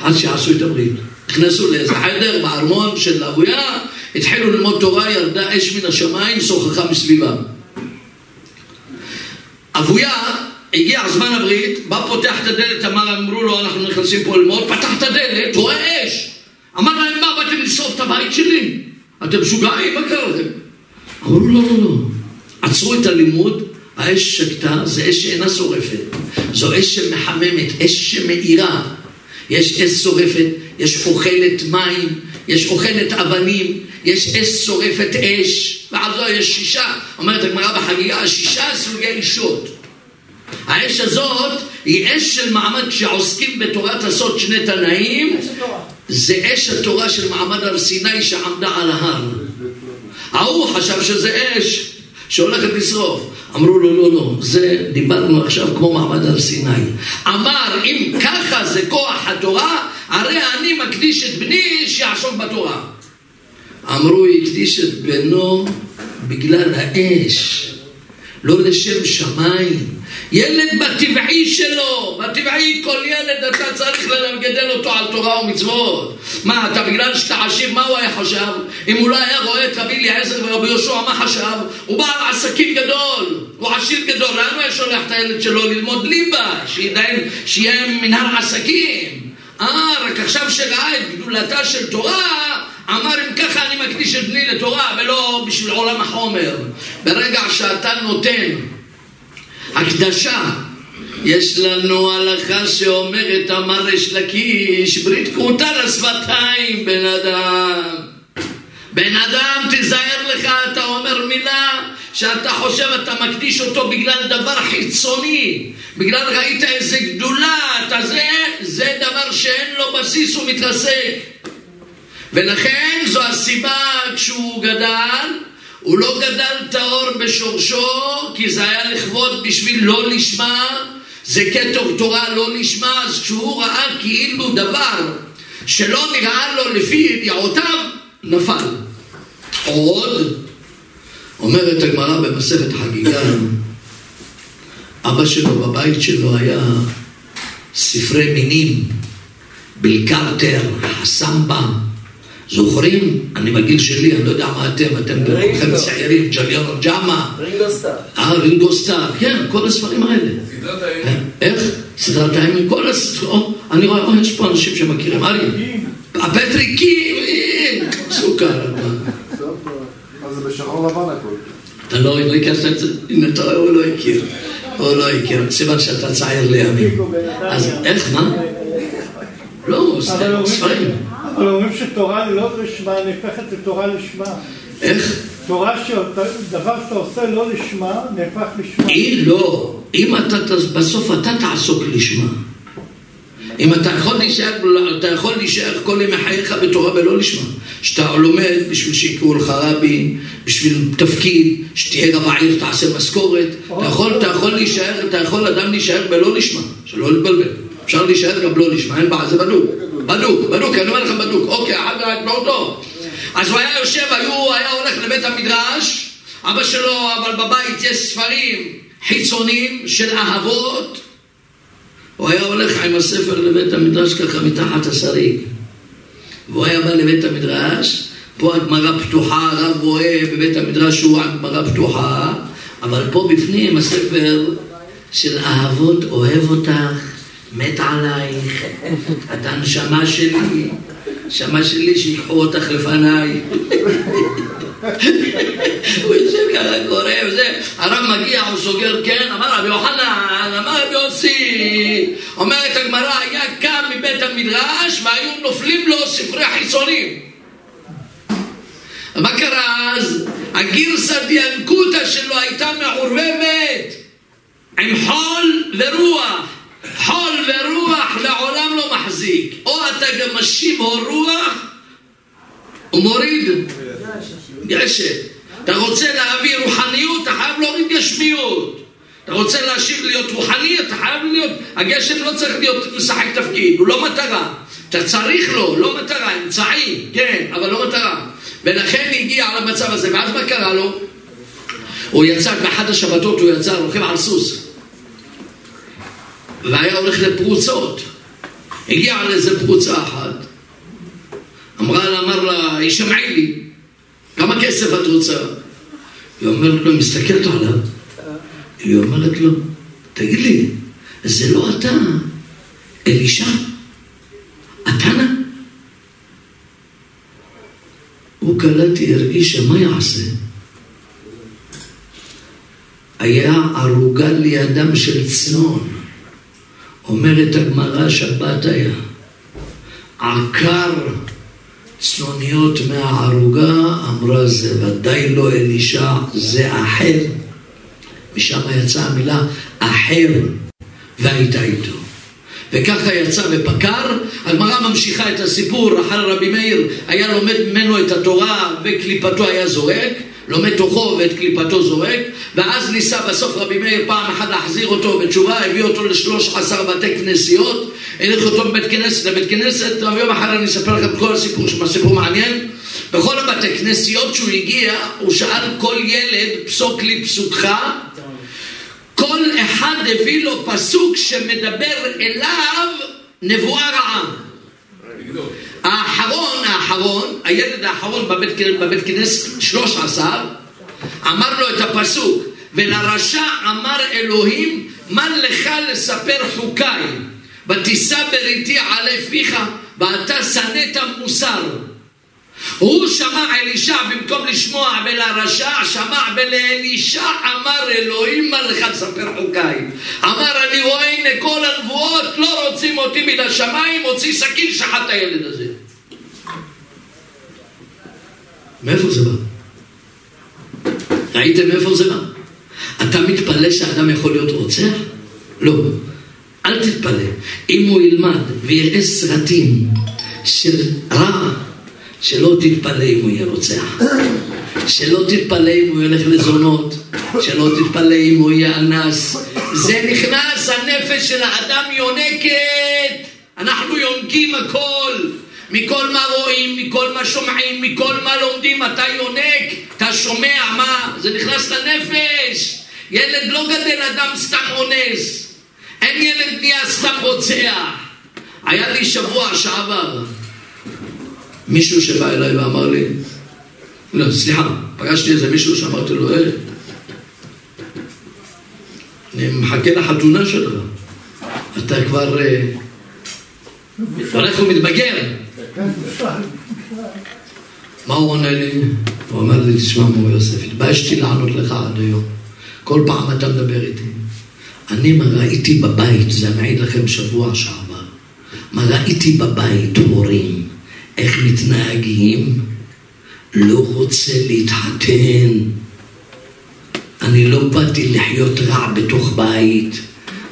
עד שיעשו את הברית. נכנסו לאיזה חדר בארמון של אבויה, התחילו ללמוד תורה, ירדה אש מן השמיים, שוחחה מסביבם. אבויה, הגיע זמן הברית, בא פותח את הדלת, אמר, אמרו לו, אנחנו נכנסים פה ללמוד, פתח את הדלת, רואה אש. אמר להם, לשרוף את הבית שלי? אתם משוגעים? מה קרה לכם? אמרו, לא, לא, לא. עצרו את הלימוד, האש שקטה, זה אש שאינה שורפת. זו אש שמחממת, אש שמאירה. יש אש שורפת, יש אוכלת מים, יש אוכלת אבנים, יש אש שורפת אש, ועל זו יש שישה, אומרת הגמרא בחגיגה, שישה סוגי אישות. האש הזאת היא אש של מעמד, כשעוסקים בתורת הסוד שני תנאים, זה אש התורה של מעמד הר סיני שעמדה על ההר. ההוא חשב שזה אש שהולכת לשרוף. אמרו לו, לא, לא, זה דיברנו עכשיו כמו מעמד הר סיני. אמר, אם ככה זה כוח התורה, הרי אני מקדיש את בני שיעסוק בתורה. אמרו, הקדיש את בנו בגלל האש, לא לשם שמיים. ילד בטבעי שלו, בטבעי כל ילד אתה צריך לגדל אותו על תורה ומצוות. מה, אתה בגלל שאתה עשיר, מה הוא היה חשב? אם הוא לא היה רואה את רבי אליעזר ורבי יהושע, מה חשב? הוא בעל עסקים גדול, הוא עשיר גדול, לאן הוא שולח את הילד שלו ללמוד ליבה, שיהיה מנהל עסקים? אה, רק עכשיו שראה את גדולתה של תורה, אמר אם ככה אני מקדיש את בני לתורה ולא בשביל עולם החומר. ברגע שאתה נותן הקדשה, יש לנו הלכה שאומרת אמר ריש לקיש ברית כרותה לשפתיים בן אדם. בן אדם תיזהר לך אתה אומר מילה שאתה חושב אתה מקדיש אותו בגלל דבר חיצוני. בגלל ראית איזה גדולה אתה זה זה דבר שאין לו בסיס ומתרסק ולכן זו הסיבה כשהוא גדל הוא לא גדל טהור בשורשו כי זה היה לכבוד בשביל לא לשמה זה כתוב תורה לא לשמה אז כשהוא ראה כאילו דבר שלא נראה לו לפי ידיעותיו נפל. עוד אומרת הגמרא במסכת חגיגה אבא שלו בבית שלו היה ספרי מינים בלקרטר, הסמבה זוכרים? אני בגיל שלי, אני לא יודע מה אתם, אתם כולכם צעירים, ג'ליון ג'אמה. רינגו סטאר. אה, רינגו סטאר, כן, כל הספרים האלה. סדרת הימים. איך? סדרת הימים, כל הספרים, אני רואה, יש פה אנשים שמכירים, אריה. הפטריקים, אה, סוכר. אז זה בשחור לבן הכל. אתה לא הכרת את זה? הנה, אתה רואה, הוא לא הכיר. הוא לא הכיר, סימן שאתה צעיר לימים. אז איך, מה? לא, ספרים. אבל אומרים שתורה לא לשמה נהפכת לתורה לשמה. איך? תורה שדבר שאתה עושה לא לשמה נהפך לשמה. היא לא. אם אתה, בסוף אתה תעסוק לשמה. אם אתה יכול להישאר, אתה יכול להישאר כל ימי חייך בתורה ולא לשמה. שאתה לומד בשביל שיקראו לך רבי, בשביל תפקיד, שתהיה רב העיר, תעשה משכורת. אתה יכול, אתה יכול להישאר, אתה יכול אדם להישאר בלא לשמה, שלא להתבלבל. אפשר להישאר גם לא לשמה, אין בעיה, זה בדוק. בדוק, בדוק, אני אומר לך בדוק. אוקיי, לא טוב. אז הוא היה יושב, היו, הוא היה הולך לבית המדרש, אבא שלו, אבל בבית יש ספרים חיצוניים של אהבות. הוא היה הולך עם הספר לבית המדרש ככה מתחת השריג. והוא היה בא לבית המדרש, פה הגמרא פתוחה, הרב רואה בבית המדרש שהוא הגמרא פתוחה, אבל פה בפנים הספר של אהבות אוהב אותך, מת עלייך, את הנשמה שלי, נשמה שלי שיקחו אותך לפניי. הוא יושב ככה קורא וזה, הרב מגיע, הוא סוגר, כן, אמר רבי יוחנן, אמר רבי יוסי, אומרת הגמרא, היה קם מבית המדרש והיו נופלים לו ספרי חיצונים. מה קרה אז? הגרסא דיאנקותא שלו הייתה מעורבבת עם חול ורוח. חול ורוח לעולם לא מחזיק. או אתה גם משיב או רוח ומוריד גשם. אתה רוצה להביא רוחניות, אתה חייב להוריד גשמיות. אתה רוצה להשיב להיות רוחני, אתה חייב להיות... הגשם לא צריך להיות משחק תפקיד, הוא לא מטרה. אתה צריך לו, לא מטרה, אמצעי, כן, אבל לא מטרה. ולכן הגיע למצב הזה, ואז מה קרה לו? הוא יצא, באחת השבתות הוא יצא, רוכב על סוס. והיה הולך לפרוצות. הגיע לאיזה פרוצה אחת. אמרה לה, אמר לה, היא שמעי לי, כמה כסף את רוצה? היא אומרת לו, היא מסתכלת עליו. היא אומרת לו, תגיד לי, זה לא אתה, אלישע? אתה נא? הוא קלטתי, הרגיש שמה יעשה? היה ערוגה לידם של צנון. אומרת הגמרא, שבת היה. עקר צנוניות מהערוגה, אמרה זה ודאי לא אלישע, זה אחר. משם יצאה המילה אחר, והייתה איתו. וככה יצא ופקר, הגמרא ממשיכה את הסיפור, אחר רבי מאיר היה לומד ממנו את התורה וקליפתו היה זורק, לומד תוכו ואת קליפתו זורק, ואז ניסה בסוף רבי מאיר פעם אחת להחזיר אותו בתשובה, הביא אותו לשלוש עשר בתי כנסיות, הלך אותו מבית כנסת לבית כנסת, ויום אחר אני אספר לכם כל הסיפור, סיפור מעניין. בכל הבתי כנסיות שהוא הגיע, הוא שאל כל ילד, פסוק לי פסוקך, כל אחד הביא לו פסוק שמדבר אליו נבואה רעה. האחרון, האחרון, הילד האחרון בבית, בבית כנסת, 13, אמר לו את הפסוק, ולרשע אמר אלוהים, מה לך לספר חוקיי? ותישא בריתי עלי פיך, ואתה שנאת מוסר. הוא שמע אלישע במקום לשמוע ולרשע, שמע ולאלישע אמר אלוהים מה לך לספר חוקיי. אמר אני רואה הנה כל הנבואות לא רוצים אותי מן השמיים, הוציא סכין שחט הילד הזה. מאיפה זה בא? ראיתם מאיפה זה בא? אתה מתפלא שאדם יכול להיות רוצח? לא. אל תתפלא. אם הוא ילמד ויראה סרטים של רע, שלא תתפלא אם הוא יהיה רוצח. שלא תתפלא אם הוא ילך לזונות. שלא תתפלא אם הוא יהיה אנס. זה נכנס, הנפש של האדם יונקת. אנחנו יונקים הכל. מכל מה רואים, מכל מה שומעים, מכל מה לומדים, אתה יונק, אתה שומע מה, זה נכנס לנפש. ילד לא גדל אדם סתם אונס. אין ילד נהיה סתם רוצח. היה לי שבוע שעבר מישהו שבא אליי ואמר לי, לא, סליחה, פגשתי איזה מישהו שאמרתי לו, אה, אני מחכה לחתונה שלך, אתה כבר אה, הולך ומתבגר. מה הוא עונה לי? הוא אומר לי, תשמע מור יוסף, התביישתי לענות לך עד היום. כל פעם אתה מדבר איתי. אני מה ראיתי בבית, זה מעיד לכם שבוע שעבר, מה ראיתי בבית הורים, איך מתנהגים, לא רוצה להתחתן. אני לא באתי לחיות רע בתוך בית,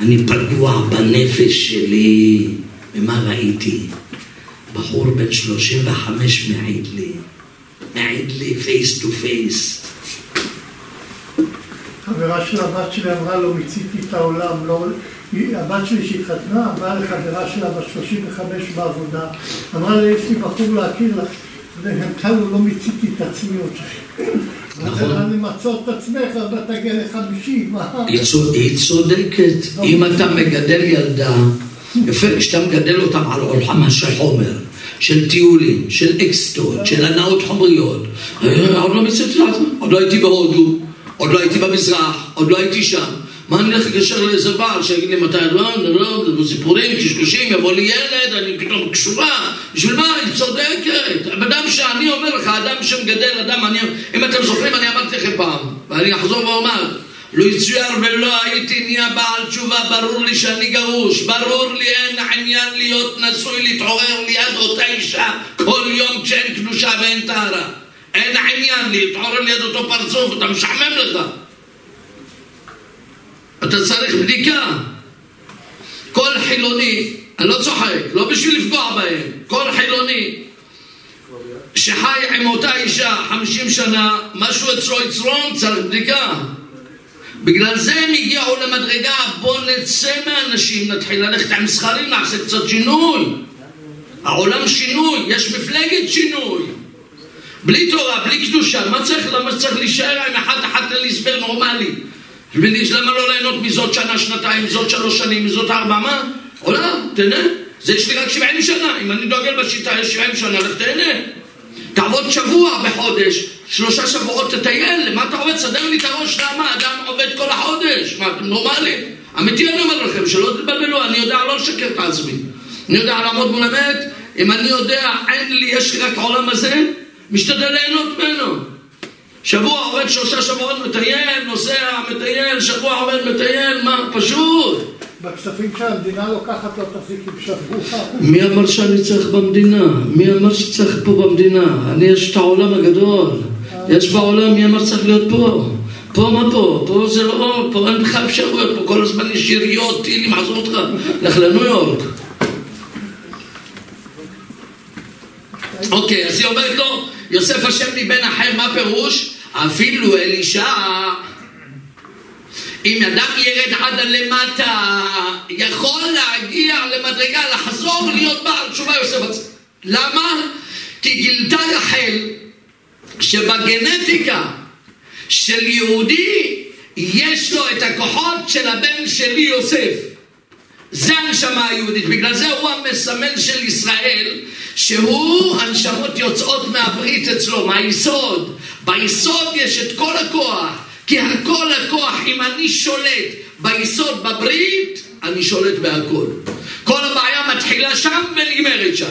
אני פגוע בנפש שלי. ומה ראיתי? בחור בן 35 מעיד לי, מעיד לי face to face. חברה של הבת שלי אמרה לו, מיציתי את העולם, לא... הבת שלי שהתחתנה, אמרה לחברה שלה בת 35 בעבודה, אמרה לה, יש לי בחור להכיר לך, הוא לא מיציתי את עצמי עוד נכון. למצות את עצמך, ואתה תגיע לחמישים. היא צודקת, אם אתה מגדל ילדה, יפה, כשאתה מגדל אותם על עולם החומר, של טיולים, של אקסטות, של הנאות חומריות, אה, עוד לא מצאתי את עצמי, עוד לא הייתי בהודו, עוד לא הייתי במזרח, עוד לא הייתי שם. מה אני אלך לקשר לאיזה בעל שיגיד לי מתי לא, לא, לא, סיפורים, קשקושים, יבוא לי ילד, אני פתאום קשורה, בשביל מה? היא צודקת. אדם שאני אומר לך, אדם שמגדל אדם, אני, אם אתם זוכרים, אני אמרתי לכם פעם, ואני אחזור ואומר, לו יצויר ולא הייתי נהיה בעל תשובה, ברור לי שאני גרוש, ברור לי אין עניין להיות נשוי, להתעורר ליד אותה אישה כל יום כשאין קדושה ואין טהרה. אין עניין להתעורר ליד אותו פרצוף, אתה משעמם לך. אתה צריך בדיקה. כל חילוני, אני לא צוחק, לא בשביל לפגוע בהם, כל חילוני שחי עם אותה אישה חמישים שנה, משהו אצלו יצרום, צריך בדיקה. בגלל זה הם הגיעו למדרגה, בוא נצא מהאנשים, נתחיל ללכת עם זכרים, נעשה קצת שינוי. העולם שינוי, יש מפלגת שינוי. בלי תורה, בלי קדושה, מה צריך, למה צריך להישאר עם אחד אחת להסבר נורמלי? למה לא ליהנות מזאת שנה, שנתיים, מזאת שלוש שנים, מזאת ארבע, מה? עולם, תהנה. זה יש לי רק שבעים שנה, אם אני דוגל בשיטה, יש שבעים שנה, לך תהנה. תעבוד שבוע בחודש, שלושה שבועות תטייל, למה אתה עובד? סדר לי את הראש, למה? אדם עובד כל החודש, מה, אתם נורמלים? אמיתי אני אומר לכם, שלא תתבלבלו, אני יודע לא לשקר את עצמי. אני יודע לעמוד מול אמת, אם אני יודע, אין לי, יש לי רק העולם הזה, משתדל ליהנות ממנו. שבוע עובד שלושה שבועות, מטייל, נוסע, מטייל, שבוע עובד, מטייל, מה, פשוט. בכספים שהמדינה לוקחת לא תחזיק עם שבוע. מי אמר שאני צריך במדינה? מי אמר שצריך פה במדינה? אני, יש את העולם הגדול. יש בעולם, מי אמר שצריך להיות פה? פה מה פה? פה זה לא, פה אין בכלל אפשרויות, פה כל הזמן יש יריות, טילים, עזוב אותך, לך לניו יורק. אוקיי, אז היא אומרת לו, יוסף השם לי בן אחר, מה פירוש? אפילו אלישע, אם אדם ירד עד הלמטה, יכול להגיע למדרגה, לחזור להיות בעל תשובה יוסף עצמי. למה? כי גילתה רחל שבגנטיקה של יהודי יש לו את הכוחות של הבן שלי יוסף. זה הנשמה היהודית, בגלל זה הוא המסמל של ישראל, שהוא, הנשמות יוצאות מהברית אצלו, מהיסוד. ביסוד יש את כל הכוח, כי הכל הכוח, אם אני שולט ביסוד בברית, אני שולט בהכל. כל הבעיה מתחילה שם ונגמרת שם.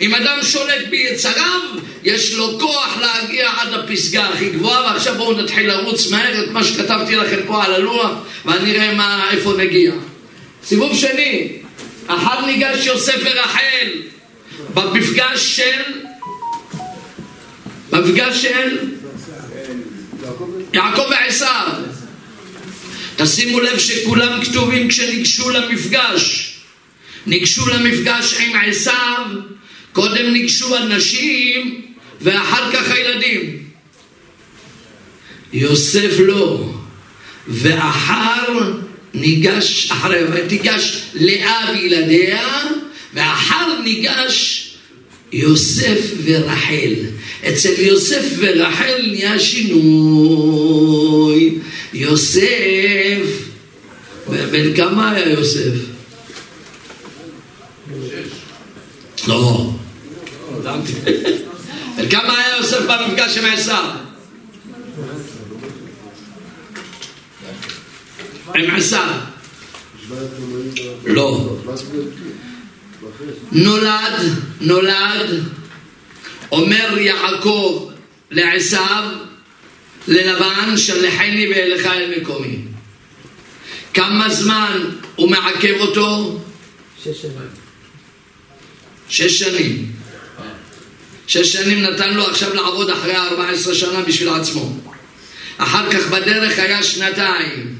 אם אדם שולט ביצריו, יש לו כוח להגיע עד הפסגה הכי גבוהה, ועכשיו בואו נתחיל לרוץ מהר את מה שכתבתי לכם פה על הלוח, ונראה מה, איפה נגיע. סיבוב שני, אחד ניגש יוסף ורחל במפגש של, במפגש של יעקב ועשיו. תשימו לב שכולם כתובים כשניגשו למפגש. ניגשו למפגש עם עשיו, קודם ניגשו הנשים ואחר כך הילדים. יוסף לא, ואחר ניגש, אחרי, ותיגש לאה וילדיה, ואחר ניגש יוסף ורחל. אצל יוסף ורחל נהיה שינוי. יוסף, בן כמה היה יוסף? לא. בן כמה היה יוסף במפגש עם עשיו? עם עשיו. לא. נולד, נולד, אומר יעקב לעשיו, ללבן, שלחני ואליך אל מקומי. כמה זמן הוא מעכב אותו? שש שנים. שש שנים. שש שנים נתן לו עכשיו לעבוד אחרי 14 שנה בשביל עצמו. אחר כך בדרך היה שנתיים.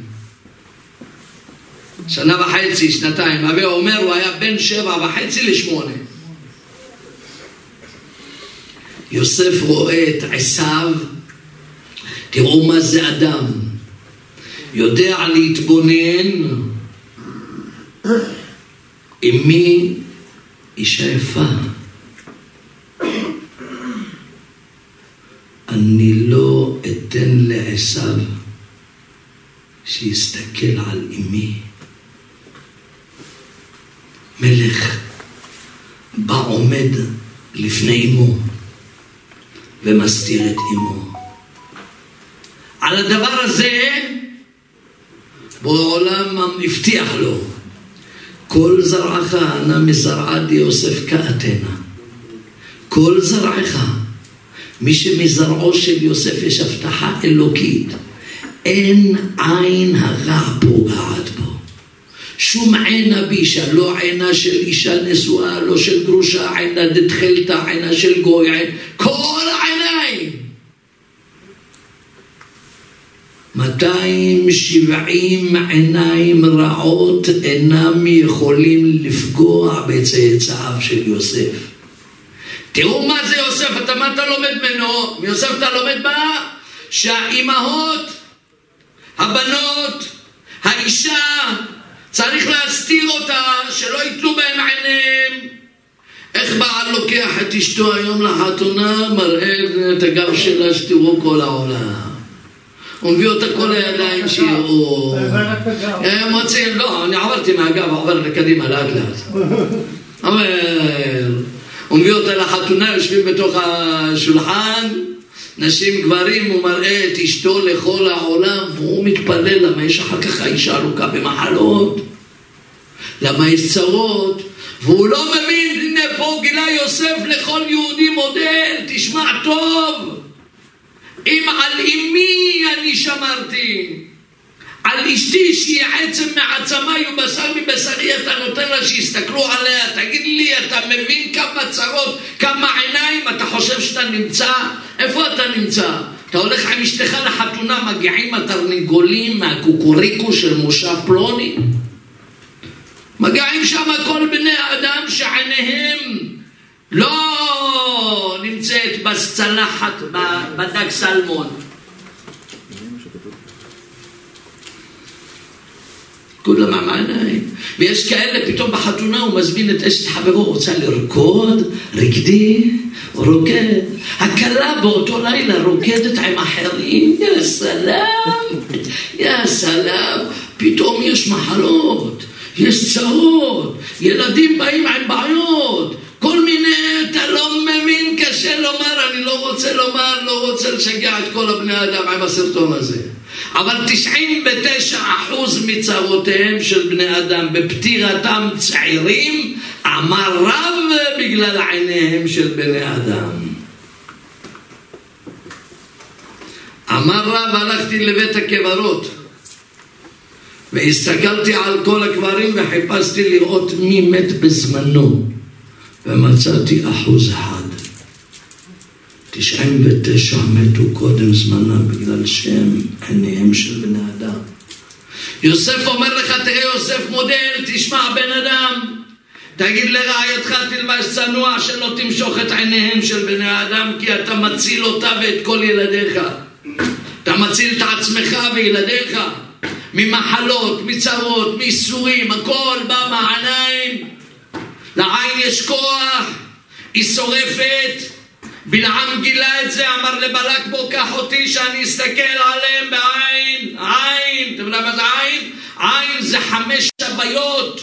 שנה וחצי, שנתיים. הווה אומר, הוא היה בין שבע וחצי לשמונה. יוסף רואה את עשיו, תראו מה זה אדם. יודע להתבונן עם מי אישה יפה. אני לא אתן לעשיו שיסתכל על אמי. מלך בא עומד לפני אמו ומסתיר את אמו. על הדבר הזה בורא עולם הבטיח לו כל זרעך נא מזרעה דיוסף כאתנה כל זרעך מי שמזרעו של יוסף יש הבטחה אלוקית אין עין הרע פוגעת בו שום עינה בישה, לא עינה של אישה נשואה, לא של גרושה, עינה דתחלתא, עינה של גוי, עין, כל העיניים. 270 עיניים רעות אינם יכולים לפגוע בצאצאיו של יוסף. תראו מה זה יוסף, אתה מה אתה לומד ממנו? מיוסף אתה לומד מה? שהאימהות, הבנות, האישה, צריך להסתיר אותה, שלא יתלו בהם עיניהם. איך בעל לוקח את אשתו היום לחתונה, מראה את הגב שלה שתראו כל העולם. הוא מביא אותה כל הידיים שיראו. הם מוצאים, לא, אני עברתי מהגב, עובר לקדימה לאט לאט. אומר, הוא מביא אותה לחתונה, יושבים בתוך השולחן, נשים, גברים, הוא מראה את אשתו לכל העולם, והוא מתפלל למה יש אחר כך האישה ארוכה במחלות, למה יש צרות, והוא לא מבין, הנה פה גילה יוסף לכל יהודי מודל, תשמע טוב, אם על אמי אני שמרתי, על אשתי שהיא עצם מעצמיי ובשר מבשרי אתה נותן לה שיסתכלו עליה תגיד לי אתה מבין כמה צרות כמה עיניים? אתה חושב שאתה נמצא? איפה אתה נמצא? אתה הולך עם אשתך לחתונה מגיעים התרנגולים מהקוקוריקו של מושב פלוני? מגיעים שם כל בני האדם שעיניהם לא נמצאת בצלחת בדג סלמון כולם עם העיניים. ויש כאלה, פתאום בחתונה הוא מזמין את אשת חברו, רוצה לרקוד, רקדי, רוקד. הכלה באותו לילה רוקדת עם אחרים, יא סלאם, יא סלאם. פתאום יש מחלות, יש צרות, ילדים באים עם בעיות. כל מיני, אתה לא מבין, קשה לומר, אני לא רוצה לומר, לא רוצה לשגע את כל הבני אדם עם הסרטון הזה. אבל 99% מצרותיהם של בני אדם בפטירתם צעירים, אמר רב בגלל עיניהם של בני אדם. אמר רב, הלכתי לבית הקברות והסתכלתי על כל הקברים וחיפשתי לראות מי מת בזמנו ומצאתי אחוז אחד. 99 מתו קודם זמנם בגלל שהם עיניהם של בני אדם. יוסף אומר לך, תראה יוסף מודל, תשמע בן אדם, תגיד לרעייתך תלבש צנוע שלא תמשוך את עיניהם של בני האדם כי אתה מציל אותה ואת כל ילדיך. אתה מציל את עצמך וילדיך ממחלות, מצרות, מייסורים, הכל בא מהעיניים. לעין יש כוח, היא שורפת, בלעם גילה את זה, אמר לבלק בוא קח אותי שאני אסתכל עליהם בעין, עין, אתם יודעים מה זה עין? עין זה חמש הוויות.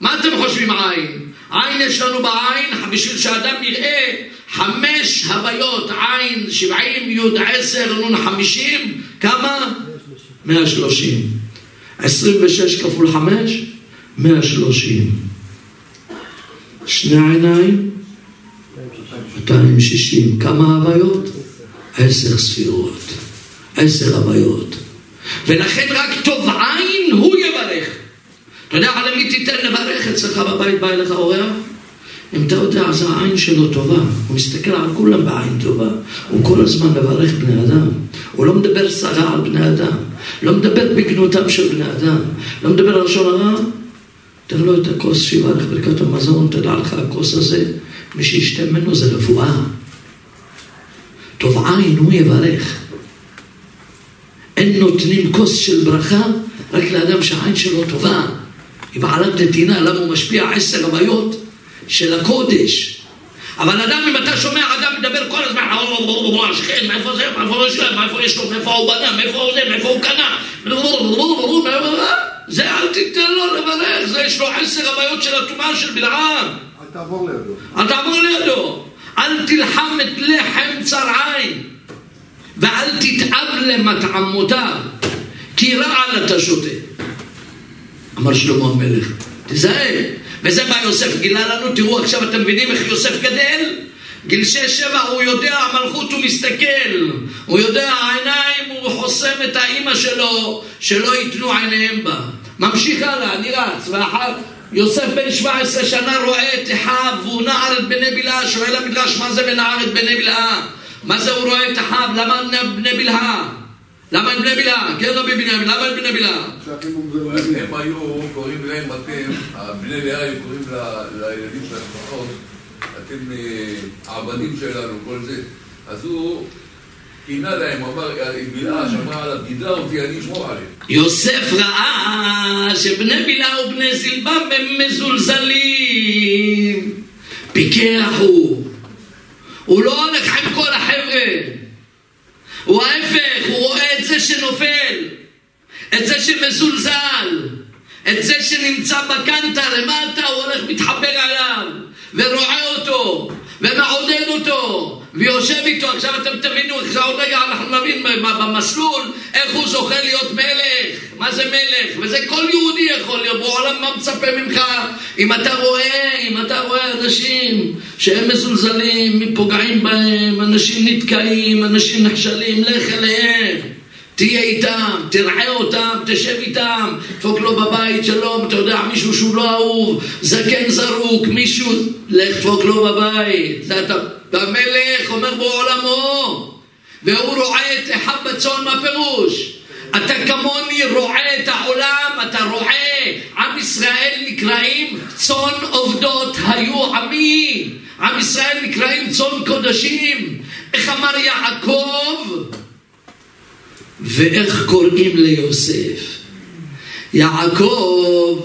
מה אתם חושבים עין? עין יש לנו בעין, בשביל שאדם יראה חמש הוויות, עין שבעים, י' עשר, נ' חמישים, כמה? מאה שלושים. עשרים ושש כפול חמש? מאה שלושים. שני עיניים? 260. כמה הוויות? עשר ספירות. עשר הוויות. ולכן רק טוב עין הוא יברך. אתה יודע על מי תיתן לברך אצלך בבית, בא אליך אורח? אם אתה יודע, אז העין שלו טובה. הוא מסתכל על כולם בעין טובה. הוא כל הזמן מברך בני אדם. הוא לא מדבר סרה על בני אדם. לא מדבר בגנותם של בני אדם. לא מדבר על לשון הרע. תן לו את הכוס שיברך ברכת המזון, תדע לך, הכוס הזה מי שישתה ממנו זה רפואה. טוב עין הוא יברך. אין נותנים כוס של ברכה רק לאדם שהעין שלו טובה. היא בעלת נתינה, למה הוא משפיע עשר הוויות של הקודש. אבל אדם, אם אתה שומע אדם מדבר כל הזמן, השכן, מאיפה זה, מאיפה יש לו, מאיפה הוא בנה, מאיפה הוא זה, מאיפה הוא קנה, זה אל תיתן לו לברך, זה יש לו עשר הוויות של הטומאה של בלעם. תעבור לידו. אל תעבור לידו. אל תלחם את לחם צר עין, ואל תתאב למטעמותיו, כי רעל אתה שותה. אמר שלמה המלך, תיזהר. וזה מה יוסף גילה לנו, תראו עכשיו אתם מבינים איך יוסף גדל? גיל שש שבע הוא יודע המלכות הוא מסתכל, הוא יודע העיניים הוא חוסם את האימא שלו שלא ייתנו עיניהם בה. ממשיך הלאה, אני רץ, ואחר יוסף בן 17 שנה רואה את אחיו והוא נער את בני בלהה, שואל המדרש מה זה ונער את בני בלהה? מה זה הוא רואה את אחיו? למה בני בלהה? למה אין בני בלהה? כן רבי בנימין, למה אין בני בלהה? הם היו קוראים להם אתם, בני לאה היו קוראים לילדים של המשפחות, אתם העבדים שלנו, כל זה. אז הוא קינה להם, אמר, בלהה שאמרה עליו, גידלה אותי, אני אשמור עליהם. יוסף ראה שבני בלהה ובני זלבם הם מזולזלים. פיקח הוא. הוא לא הולך עם כל החבר'ה. הוא ההפך, הוא רואה את זה שנופל, את זה שמזולזל, את זה שנמצא בקנטה למטה, הוא הולך מתחבר אליו, ורואה אותו, ומעודד אותו, ויושב איתו, עכשיו אתם תבינו, עכשיו עוד רגע אנחנו נבין במסלול איך הוא זוכה להיות מלך, מה זה מלך, וזה כל יהודי יכול להיות, בעולם מה מצפה ממך, אם אתה רואה, אם אתה רואה אנשים שהם מזולזלים, פוגעים בהם, אנשים נתקעים, אנשים נכשלים, לך אליהם. תהיה איתם, תראה אותם, תשב איתם, דפוק לו בבית, שלום, אתה יודע, מישהו שהוא לא אהוב, זקן זרוק, מישהו, לך דפוק לו בבית. אתה, והמלך אומר בעולמו, והוא רואה את אחיו בצאן, מה פירוש? אתה כמוני רואה את העולם, אתה רואה, עם ישראל נקראים צאן עובדות היו עמי, עם ישראל נקראים צאן קודשים, איך אמר יעקב? ואיך קוראים ליוסף? יעקב,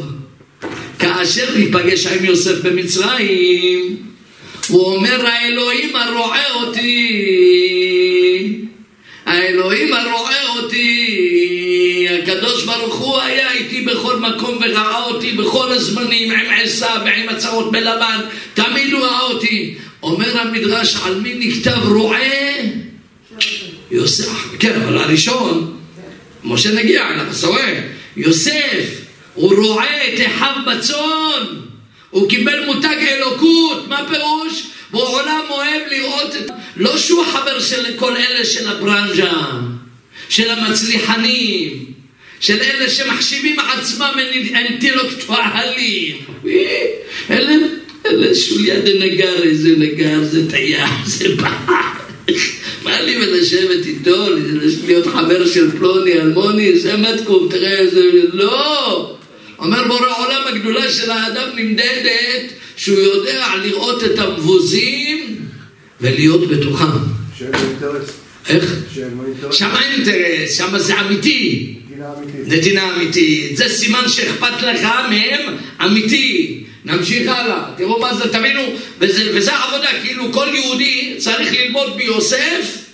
כאשר ניפגש עם יוסף במצרים, הוא אומר, האלוהים הרועה אותי, האלוהים הרועה אותי, הקדוש ברוך הוא היה איתי בכל מקום וראה אותי בכל הזמנים עם עשיו ועם הצעות בלבן, תמיד הוא ראה אותי. אומר המדרש, על מי נכתב רועה? יוסף, כן, אבל הראשון, משה נגיע אתה רואה? יוסף, הוא רועה את אחיו בצאן, הוא קיבל מותג אלוקות, מה פירוש? בעולם אוהב לראות את... לא שהוא חבר של כל אלה של הברנז'ה, של המצליחנים, של אלה שמחשיבים עצמם אינטלקטואלים. אלה, אלה שוליה דנגר, איזה נגר, זה תייר, זה בעל. מה לי ולשבת איתו, להיות חבר של פלוני, אלמוני, זה מתקום, תראה איזה... לא! אומר בורא עולם, הגדולה של האדם נמדדת שהוא יודע לראות את המבוזים ולהיות בתוכם. שאין לו אינטרס. איך? שם אינטרס, שם זה אמיתי. נתינה אמיתית. זה סימן שאכפת לך מהם אמיתי. נמשיך הלאה. תראו מה זה, תבינו, וזה, וזה העבודה, כאילו כל יהודי צריך ללמוד ביוסף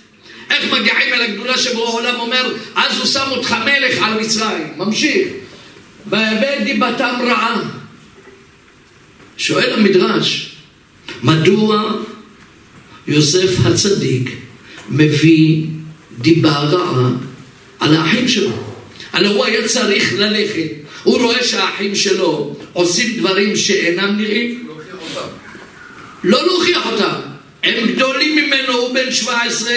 איך מגיעים אל הגדולה שבו העולם אומר, אז הוא שם אותך מלך על מצרים. ממשיך. והבא דיבתם רעה. שואל המדרש, מדוע יוסף הצדיק מביא דיבה רעה על האחים שלו? הלא הוא היה צריך ללכת, הוא רואה שהאחים שלו עושים דברים שאינם נראים. לא להוכיח אותם, הם גדולים ממנו, הוא בן 17,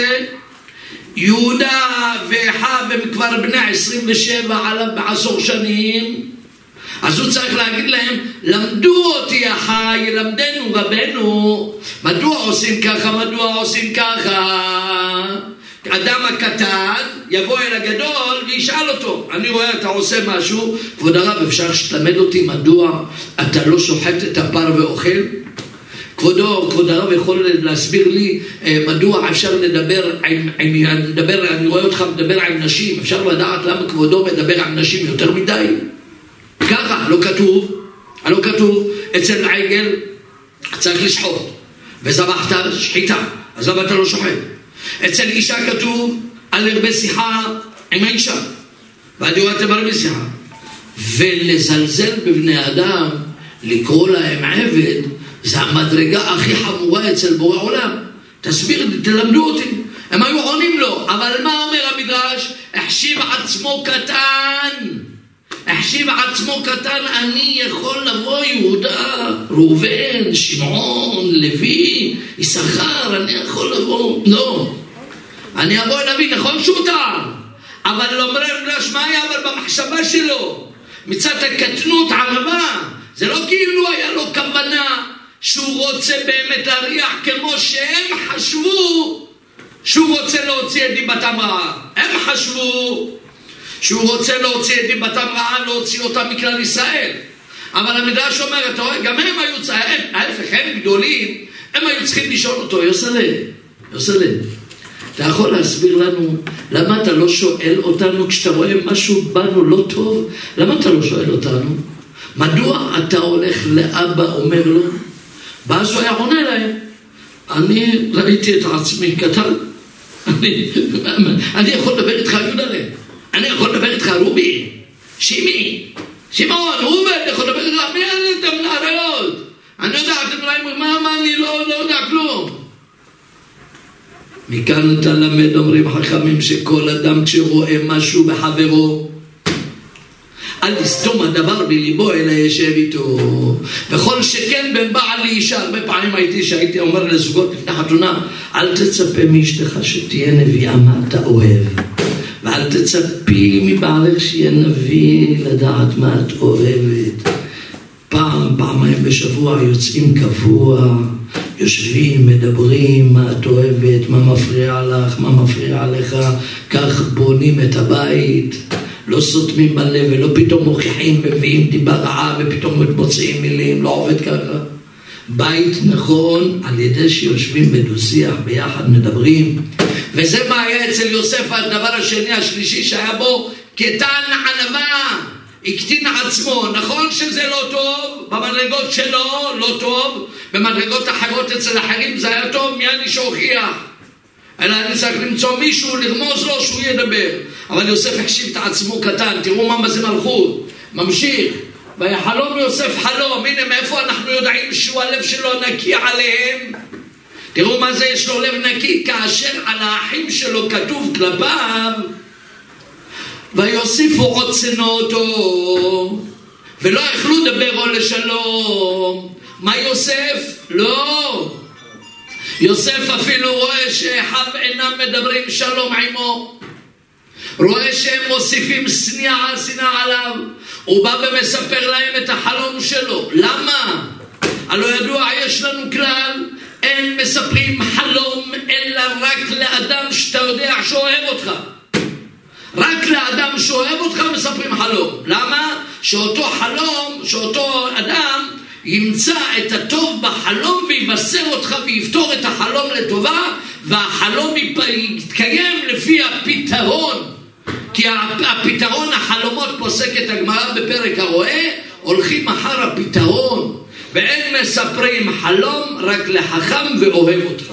יהודה ואחיו הם כבר בני 27 עליו בעשור שנים, אז הוא צריך להגיד להם, למדו אותי אחי, ילמדנו רבנו, מדוע עושים ככה, מדוע עושים ככה. אדם הקטן יבוא אל הגדול וישאל אותו, אני רואה אתה עושה משהו, כבוד הרב אפשר שתלמד אותי מדוע אתה לא שוחט את הפר ואוכל? כבודו, כבוד הרב יכול להסביר לי אה, מדוע אפשר לדבר עם, עם, לדבר, אני רואה אותך מדבר עם נשים, אפשר לדעת למה כבודו מדבר עם נשים יותר מדי? ככה, לא כתוב, לא כתוב, אצל העגל צריך לשחוט, וזבחת שחיטה, אז למה אתה לא שוחט? אצל אישה כתוב על הרבה שיחה עם האישה, והדיורתם הרבה שיחה. ולזלזל בבני אדם, לקרוא להם עבד, זה המדרגה הכי חמורה אצל בורא עולם. תסביר, תלמדו אותי. הם היו עונים לו, אבל מה אומר המדרש? החשיב עצמו קטן. החשיב עצמו קטן, אני יכול לבוא יהודה, ראובן, שמעון, לוי, יששכר, אני יכול לבוא, לא. אני אבוא אל אבי, נכון שהוא טעם, אבל לא אומר מה היה אבל במחשבה שלו, מצד הקטנות ענווה, זה לא כאילו היה לו כוונה שהוא רוצה באמת להריח כמו שהם חשבו שהוא רוצה להוציא את דיבתם רעה. הם חשבו שהוא רוצה להוציא את דיבתם רעה, להוציא אותם מכלל ישראל. אבל המדרש אומר, אתה רואה, גם הם היו צריכים, ההפך, הם גדולים, הם היו צריכים לשאול אותו, יוסלה, יוסלה, אתה יכול להסביר לנו למה אתה לא שואל אותנו כשאתה רואה משהו בנו לא טוב? למה אתה לא שואל אותנו? מדוע אתה הולך לאבא אומר לו? ואז הוא היה עונה להם, אני ראיתי את עצמי קטן, אני, אני יכול לדבר איתך יהודלה, אני יכול לדבר איתך רובי, שימי, שמעון, ראובן, אני יכול לדבר איתך, מי אתם נעריות? אני יודע, אתם רואים, מה, מה, אני לא, לא יודע כלום. מכאן אתה למד, אומרים חכמים, שכל אדם כשהוא רואה משהו בחברו, אל תסתום הדבר בליבו, אלא ישב איתו. וכל שכן בין בעל לאישה, הרבה פעמים הייתי שהייתי אומר לזוגות לפני חתונה, אל תצפה מאשתך שתהיה נביאה מה אתה אוהב. ואל תצפי מבעלך שיהיה נביא לדעת מה את אוהבת. פעם, פעמיים בשבוע יוצאים קבוע, יושבים, מדברים, מה את אוהבת, מה מפריע לך, מה מפריע לך, כך בונים את הבית. לא סותמים בלב ולא פתאום מוכיחים ומביאים דיבה רעה ופתאום מוציאים מילים, לא עובד ככה. בית נכון על ידי שיושבים בדו-שיח ביחד מדברים וזה מה היה אצל יוסף הדבר השני השלישי שהיה בו קטן ענווה הקטין עצמו, נכון שזה לא טוב, במדרגות שלו לא טוב, במדרגות אחרות אצל אחרים זה היה טוב, מי אני שהוכיח? אלא אני צריך למצוא מישהו, לרמוז לו שהוא ידבר. אבל יוסף החשיב את עצמו קטן, תראו מה זה מלכות. ממשיך. ויחלום יוסף חלום, הנה מאיפה אנחנו יודעים שהוא הלב שלו נקי עליהם? תראו מה זה יש לו לב נקי, כאשר על האחים שלו כתוב כלפיו ויוסיפו עוד שנוא אותו ולא יכלו לדבר לשלום. מה יוסף? לא. יוסף אפילו רואה שאחיו אינם מדברים שלום עמו. רואה שהם מוסיפים שנאה על שנאה עליו. הוא בא ומספר להם את החלום שלו. למה? הלא ידוע, יש לנו כלל, אין מספרים חלום אלא רק לאדם שאתה יודע שאוהב אותך. רק לאדם שאוהב אותך מספרים חלום. למה? שאותו חלום, שאותו אדם ימצא את הטוב בחלום ויבשר אותך ויפתור את החלום לטובה והחלום יתקיים לפי הפתרון כי הפתרון החלומות פוסקת הגמרא בפרק הרואה הולכים אחר הפתרון ואין מספרים חלום רק לחכם ואוהב אותך.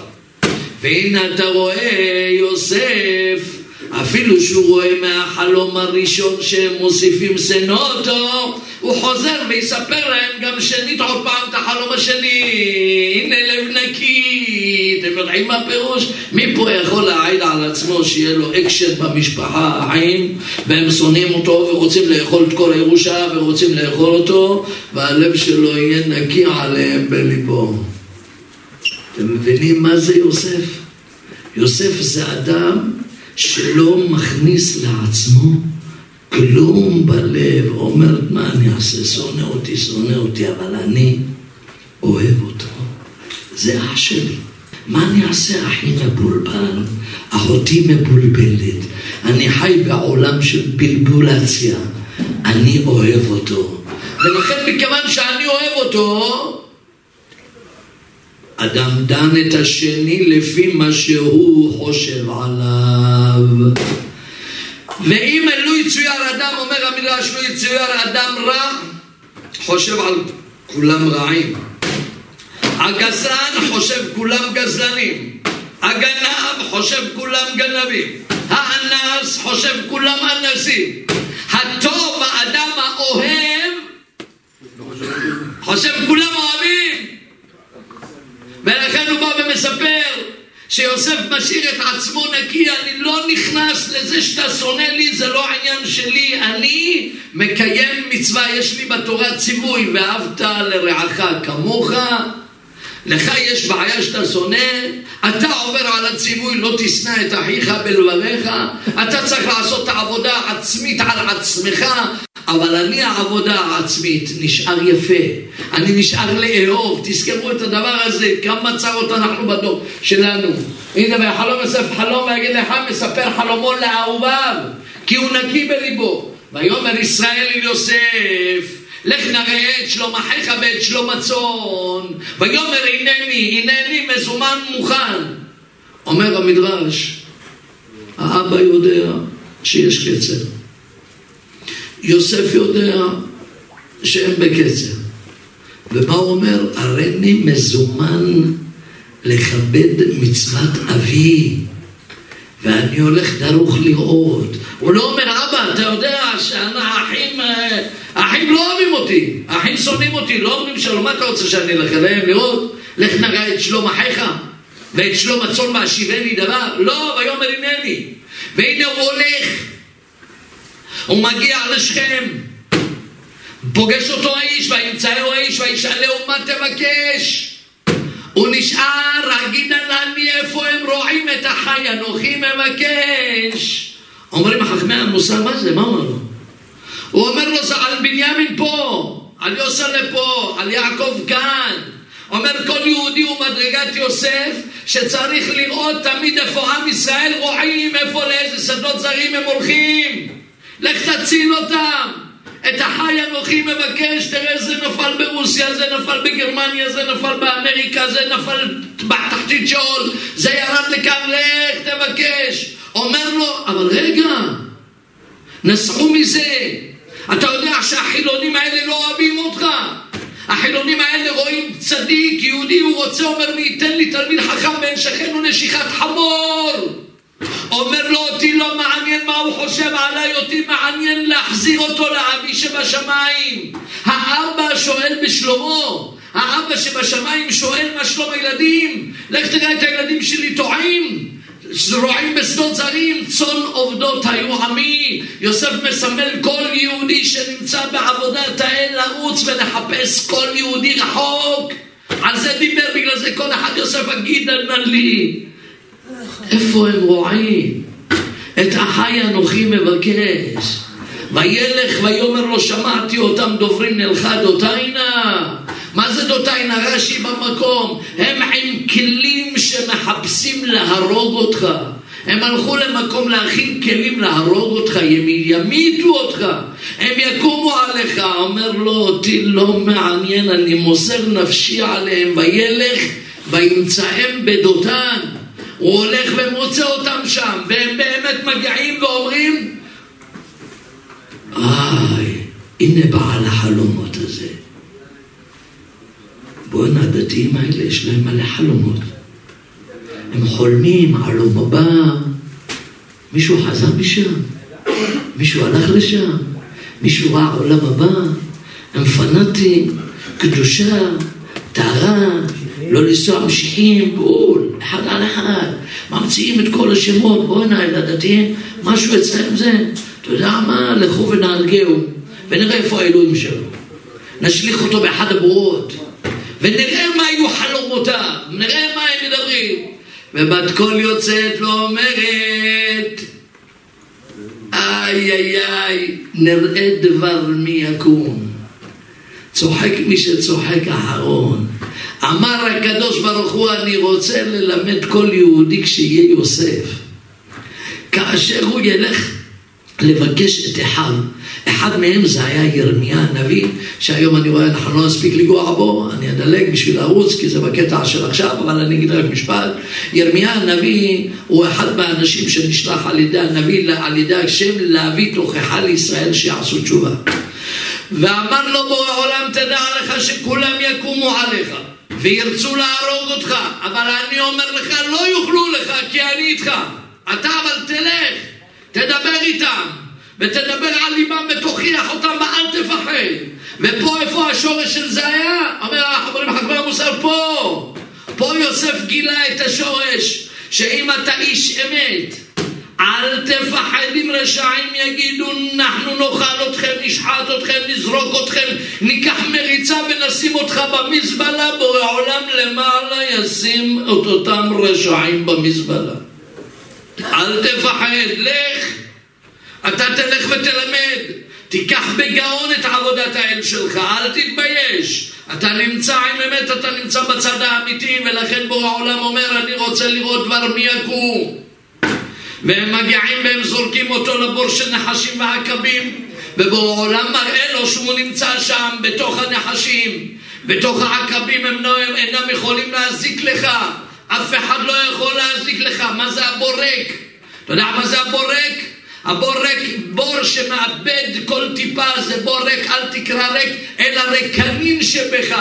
והנה אתה רואה יוסף אפילו שהוא רואה מהחלום הראשון שהם מוסיפים אותו, הוא חוזר ויספר להם גם שנית עוד פעם את החלום השני. הנה לב נקי. אתם יודעים מה הפירוש? פה יכול להעיד על עצמו שיהיה לו אקשן במשפחה, החיים, והם שונאים אותו ורוצים לאכול את כל הירושה ורוצים לאכול אותו, והלב שלו יהיה נקי עליהם בליבו. אתם מבינים מה זה יוסף? יוסף זה אדם שלא מכניס לעצמו כלום בלב, אומר מה אני אעשה, שונא אותי, שונא אותי, אבל אני אוהב אותו, זה אח שלי. מה אני אעשה, אחי מבולבל, אחותי מבולבלת, אני חי בעולם של בלבולציה, אני אוהב אותו. ולכן מכיוון שאני אוהב אותו, אדם דן את השני לפי מה שהוא חושב עליו. ואם לא יצויר אדם, אומר המדרש, לא יצויר אדם רע, חושב על כולם רעים. הגזלן חושב כולם גזלנים. הגנב חושב כולם גנבים. האנס חושב כולם אנסים. הטוב, האדם האוהב, חושב כולם אוהבים. ולכן הוא בא ומספר שיוסף משאיר את עצמו נקי, אני לא נכנס לזה שאתה שונא לי, זה לא העניין שלי, אני מקיים מצווה, יש לי בתורה ציווי, ואהבת לרעך כמוך, לך יש בעיה שאתה שונא, אתה עובר על הציווי, לא תשנא את אחיך בלבביך, אתה צריך לעשות את העבודה העצמית על עצמך, אבל אני העבודה העצמית נשאר יפה, אני נשאר לאהוב, תזכרו את הדבר הזה, כמה צרות אנחנו בדור שלנו. הנה בחלום יוסף חלום ויגיד לך מספר חלומו לאהוביו, כי הוא נקי בליבו. ויאמר ישראל אל יוסף לך נראה את שלום אחיך ואת שלום הצאן. ויאמר הנני, הנני מזומן מוכן. אומר המדרש, האבא יודע שיש קצר. יוסף יודע שהם בקצר. ומה הוא אומר? הריני מזומן לכבד מצוות אבי. ואני הולך דרוך לראות. הוא לא אומר, אבא, אתה יודע שהאחים, האחים לא אוהבים אותי, האחים שונאים אותי, לא אומרים שלום, מה אתה רוצה שאני אלך אליהם לראות? לך נראה את שלום אחיך ואת שלום הצאן והשיבני דבר? לא, ויאמר הנני. והנה הוא הולך, הוא מגיע לשכם, פוגש אותו האיש, וימצאהו האיש, וישאלהו מה תבקש? הוא נשאר, אגיד לי איפה הם רואים את החי, אנוכי מבקש. אומרים חכמי המוסר, מה זה? מה אומר לו? הוא אומר לו, על בנימין פה, על יוסף לפה, על יעקב כאן. אומר כל יהודי הוא מדרגת יוסף שצריך לראות תמיד איפה עם ישראל רואים, איפה לאיזה שדות זרים הם הולכים. לך תציל אותם. את החי אנוכי מבקש, תראה זה נפל ברוסיה, זה נפל בגרמניה, זה נפל באמריקה, זה נפל בתחתית שאול, זה ירד לכאן, לך תבקש. אומר לו, אבל רגע, נסעו מזה. אתה יודע שהחילונים האלה לא אוהבים אותך. החילונים האלה רואים צדיק, יהודי, הוא רוצה, אומר מי ייתן לי תלמיד חכם בן שכן ונשיכת חמור. אומר לו, אותי לא מעניין מה הוא חושב עליי, אותי מעניין להחזיר אותו לאבי שבשמיים. האבא שואל בשלמה, האבא שבשמיים שואל מה שלום הילדים. לך תראה את הילדים שלי טועים. זרועים בשדות זרים, צאן עובדות היו עמי. יוסף מסמל כל יהודי שנמצא בעבודת האל לרוץ ולחפש כל יהודי רחוק. על זה דיבר, בגלל זה כל אחד יוסף אגיד נא לי. איפה הם רועים? את אחי אנוכי מבקש. וילך ויאמר לו שמעתי אותם דוברים נלכה דותיינה מה זה דותיינה? רש"י במקום הם עם כלים שמחפשים להרוג אותך הם הלכו למקום להכין כלים להרוג אותך, הם ימיתו אותך, הם יקומו עליך. אומר לו, אותי לא מעניין, אני מוסר נפשי עליהם, וילך וימצאם בדותן. הוא הולך ומוצא אותם שם, והם באמת מגיעים ואומרים, איי, הנה בעל החלומות הזה. בואנה, הדתיים האלה יש להם מלא חלומות. הם חולמים, חלום הבא. מישהו חזר משם? מישהו הלך לשם? מישהו ראה עולם הבא? הם פנאטים, קדושה, טהרה, לא לנסוע משיחים, בול, אחד על אחד. ממציאים את כל השמות, בואנה, אל הדתיים, משהו אצלם זה. אתה יודע מה? לכו ונהרגהו, ונראה איפה האלוהים שלו. נשליך אותו באחד הבורות, ונראה מה היו חלומותיו, נראה מה הם מדברים. ובת קול יוצאת ואומרת, איי איי איי, נראה דבר מי יקום. צוחק מי שצוחק אחרון. אמר הקדוש ברוך הוא, אני רוצה ללמד כל יהודי כשיהיה יוסף. כאשר הוא ילך לבקש את אחיו. אחד מהם זה היה ירמיה הנביא, שהיום אני רואה, אנחנו לא נספיק לגוע בו, אני אדלג בשביל לרוץ, כי זה בקטע של עכשיו, אבל אני אגיד רק משפט. ירמיה הנביא הוא אחד מהאנשים שנשלח על ידי הנביא, על ידי השם, להביא תוכחה לישראל שיעשו תשובה. ואמר לו בורא עולם, תדע לך שכולם יקומו עליך. וירצו להרוג אותך, אבל אני אומר לך, לא יוכלו לך, כי אני איתך. אתה אבל תלך, תדבר איתם, ותדבר על ליבם ותוכיח אותם ואל תפחד. ופה איפה השורש של זה היה? אומר החברים החכמי המוסר פה. פה יוסף גילה את השורש, שאם אתה איש אמת, אל תפחד אם רשעים יגידו, אנחנו נאכל אתכם, נשחט אתכם, נזרוק אתכם, ניקח מריצה ונשים אותך במזבלה, בורא עולם למעלה ישים את אותם רשעים במזבלה. אל תפחד, לך. אתה תלך ותלמד. תיקח בגאון את עבודת האל שלך, אל תתבייש. אתה נמצא עם אמת, אתה נמצא בצד האמיתי, ולכן בורא העולם אומר, אני רוצה לראות דבר מי יקום. והם מגיעים והם זורקים אותו לבור של נחשים ועקבים, ובורא העולם מראה לו שהוא נמצא שם, בתוך הנחשים, בתוך העקבים הם לא, אינם יכולים להזיק לך. אף אחד לא יכול להזיק לך. מה זה הבור ריק? אתה יודע מה זה הבור ריק? הבור ריק, בור שמאבד כל טיפה, זה בור ריק, אל תקרא ריק, אלא ריקנין שבך.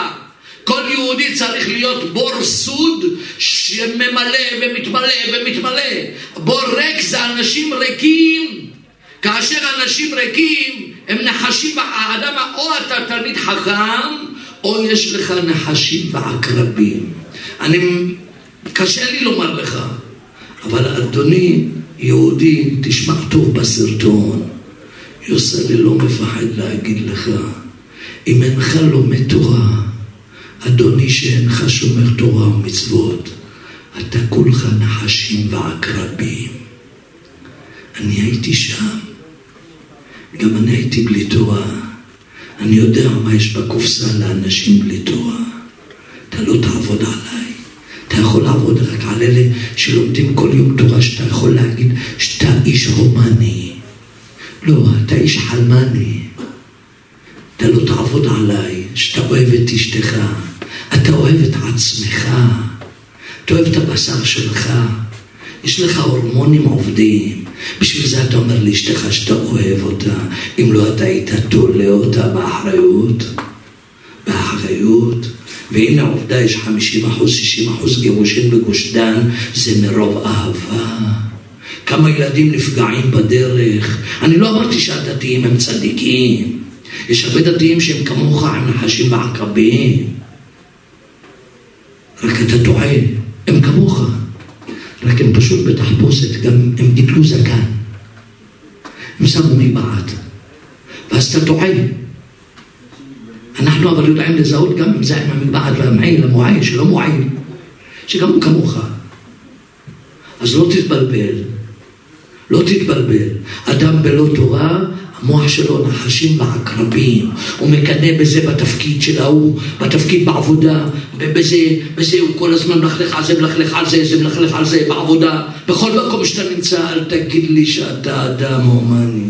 כל יהודי צריך להיות בור סוד שממלא ומתמלא ומתמלא. בור ריק זה אנשים ריקים. כאשר אנשים ריקים, הם נחשים, האדם, או אתה תלמיד חכם, או יש לך נחשים ועקרבים. אני, קשה לי לומר לך, אבל אדוני, יהודי, תשמע טוב בסרטון. יוסלי לא מפחד להגיד לך, אם אינך לומד תורה, אדוני שאינך שומר תורה ומצוות, אתה כולך נחשים ועקרבים. אני הייתי שם, גם אני הייתי בלי תורה. אני יודע מה יש בקופסה לאנשים בלי תורה. אתה לא תעבוד עליי. אתה יכול לעבוד רק על אלה שלומדים כל יום תורה, שאתה יכול להגיד שאתה איש הומני. לא, אתה איש חלמני. אתה לא תעבוד עליי, שאתה אוהב את אשתך, אתה אוהב את עצמך, אתה אוהב את הבשר שלך, יש לך הורמונים עובדים, בשביל זה אתה אומר לאשתך שאתה אוהב אותה, אם לא אתה היית תולה אותה באחריות, באחריות. והנה העובדה, יש 50 אחוז, 60 אחוז גירושים בגוש דן, זה מרוב אהבה. כמה ילדים נפגעים בדרך. אני לא אמרתי שהדתיים הם צדיקים. יש הרבה דתיים שהם כמוך, הם נחשים ועקרבים. רק אתה טועה, הם כמוך. רק הם פשוט בתחפושת, גם הם גידלו זקן. הם שמו מבעד. ואז אתה טועה. אנחנו אבל יודעים לזהות גם אם זה עם המבעד והמעיל, המועיל, שלא מועיל, שגם הוא כמוך. אז לא תתבלבל. לא תתבלבל. אדם בלא תורה, המוח שלו נחשים ועקרבים. הוא מקנא בזה בתפקיד של ההוא, בתפקיד בעבודה, בזה, בזה הוא כל הזמן מלכלך על זה, מלכלך על זה, זה מלכלך על זה, בעבודה. בכל מקום שאתה נמצא, אל תגיד לי שאתה אדם הומני.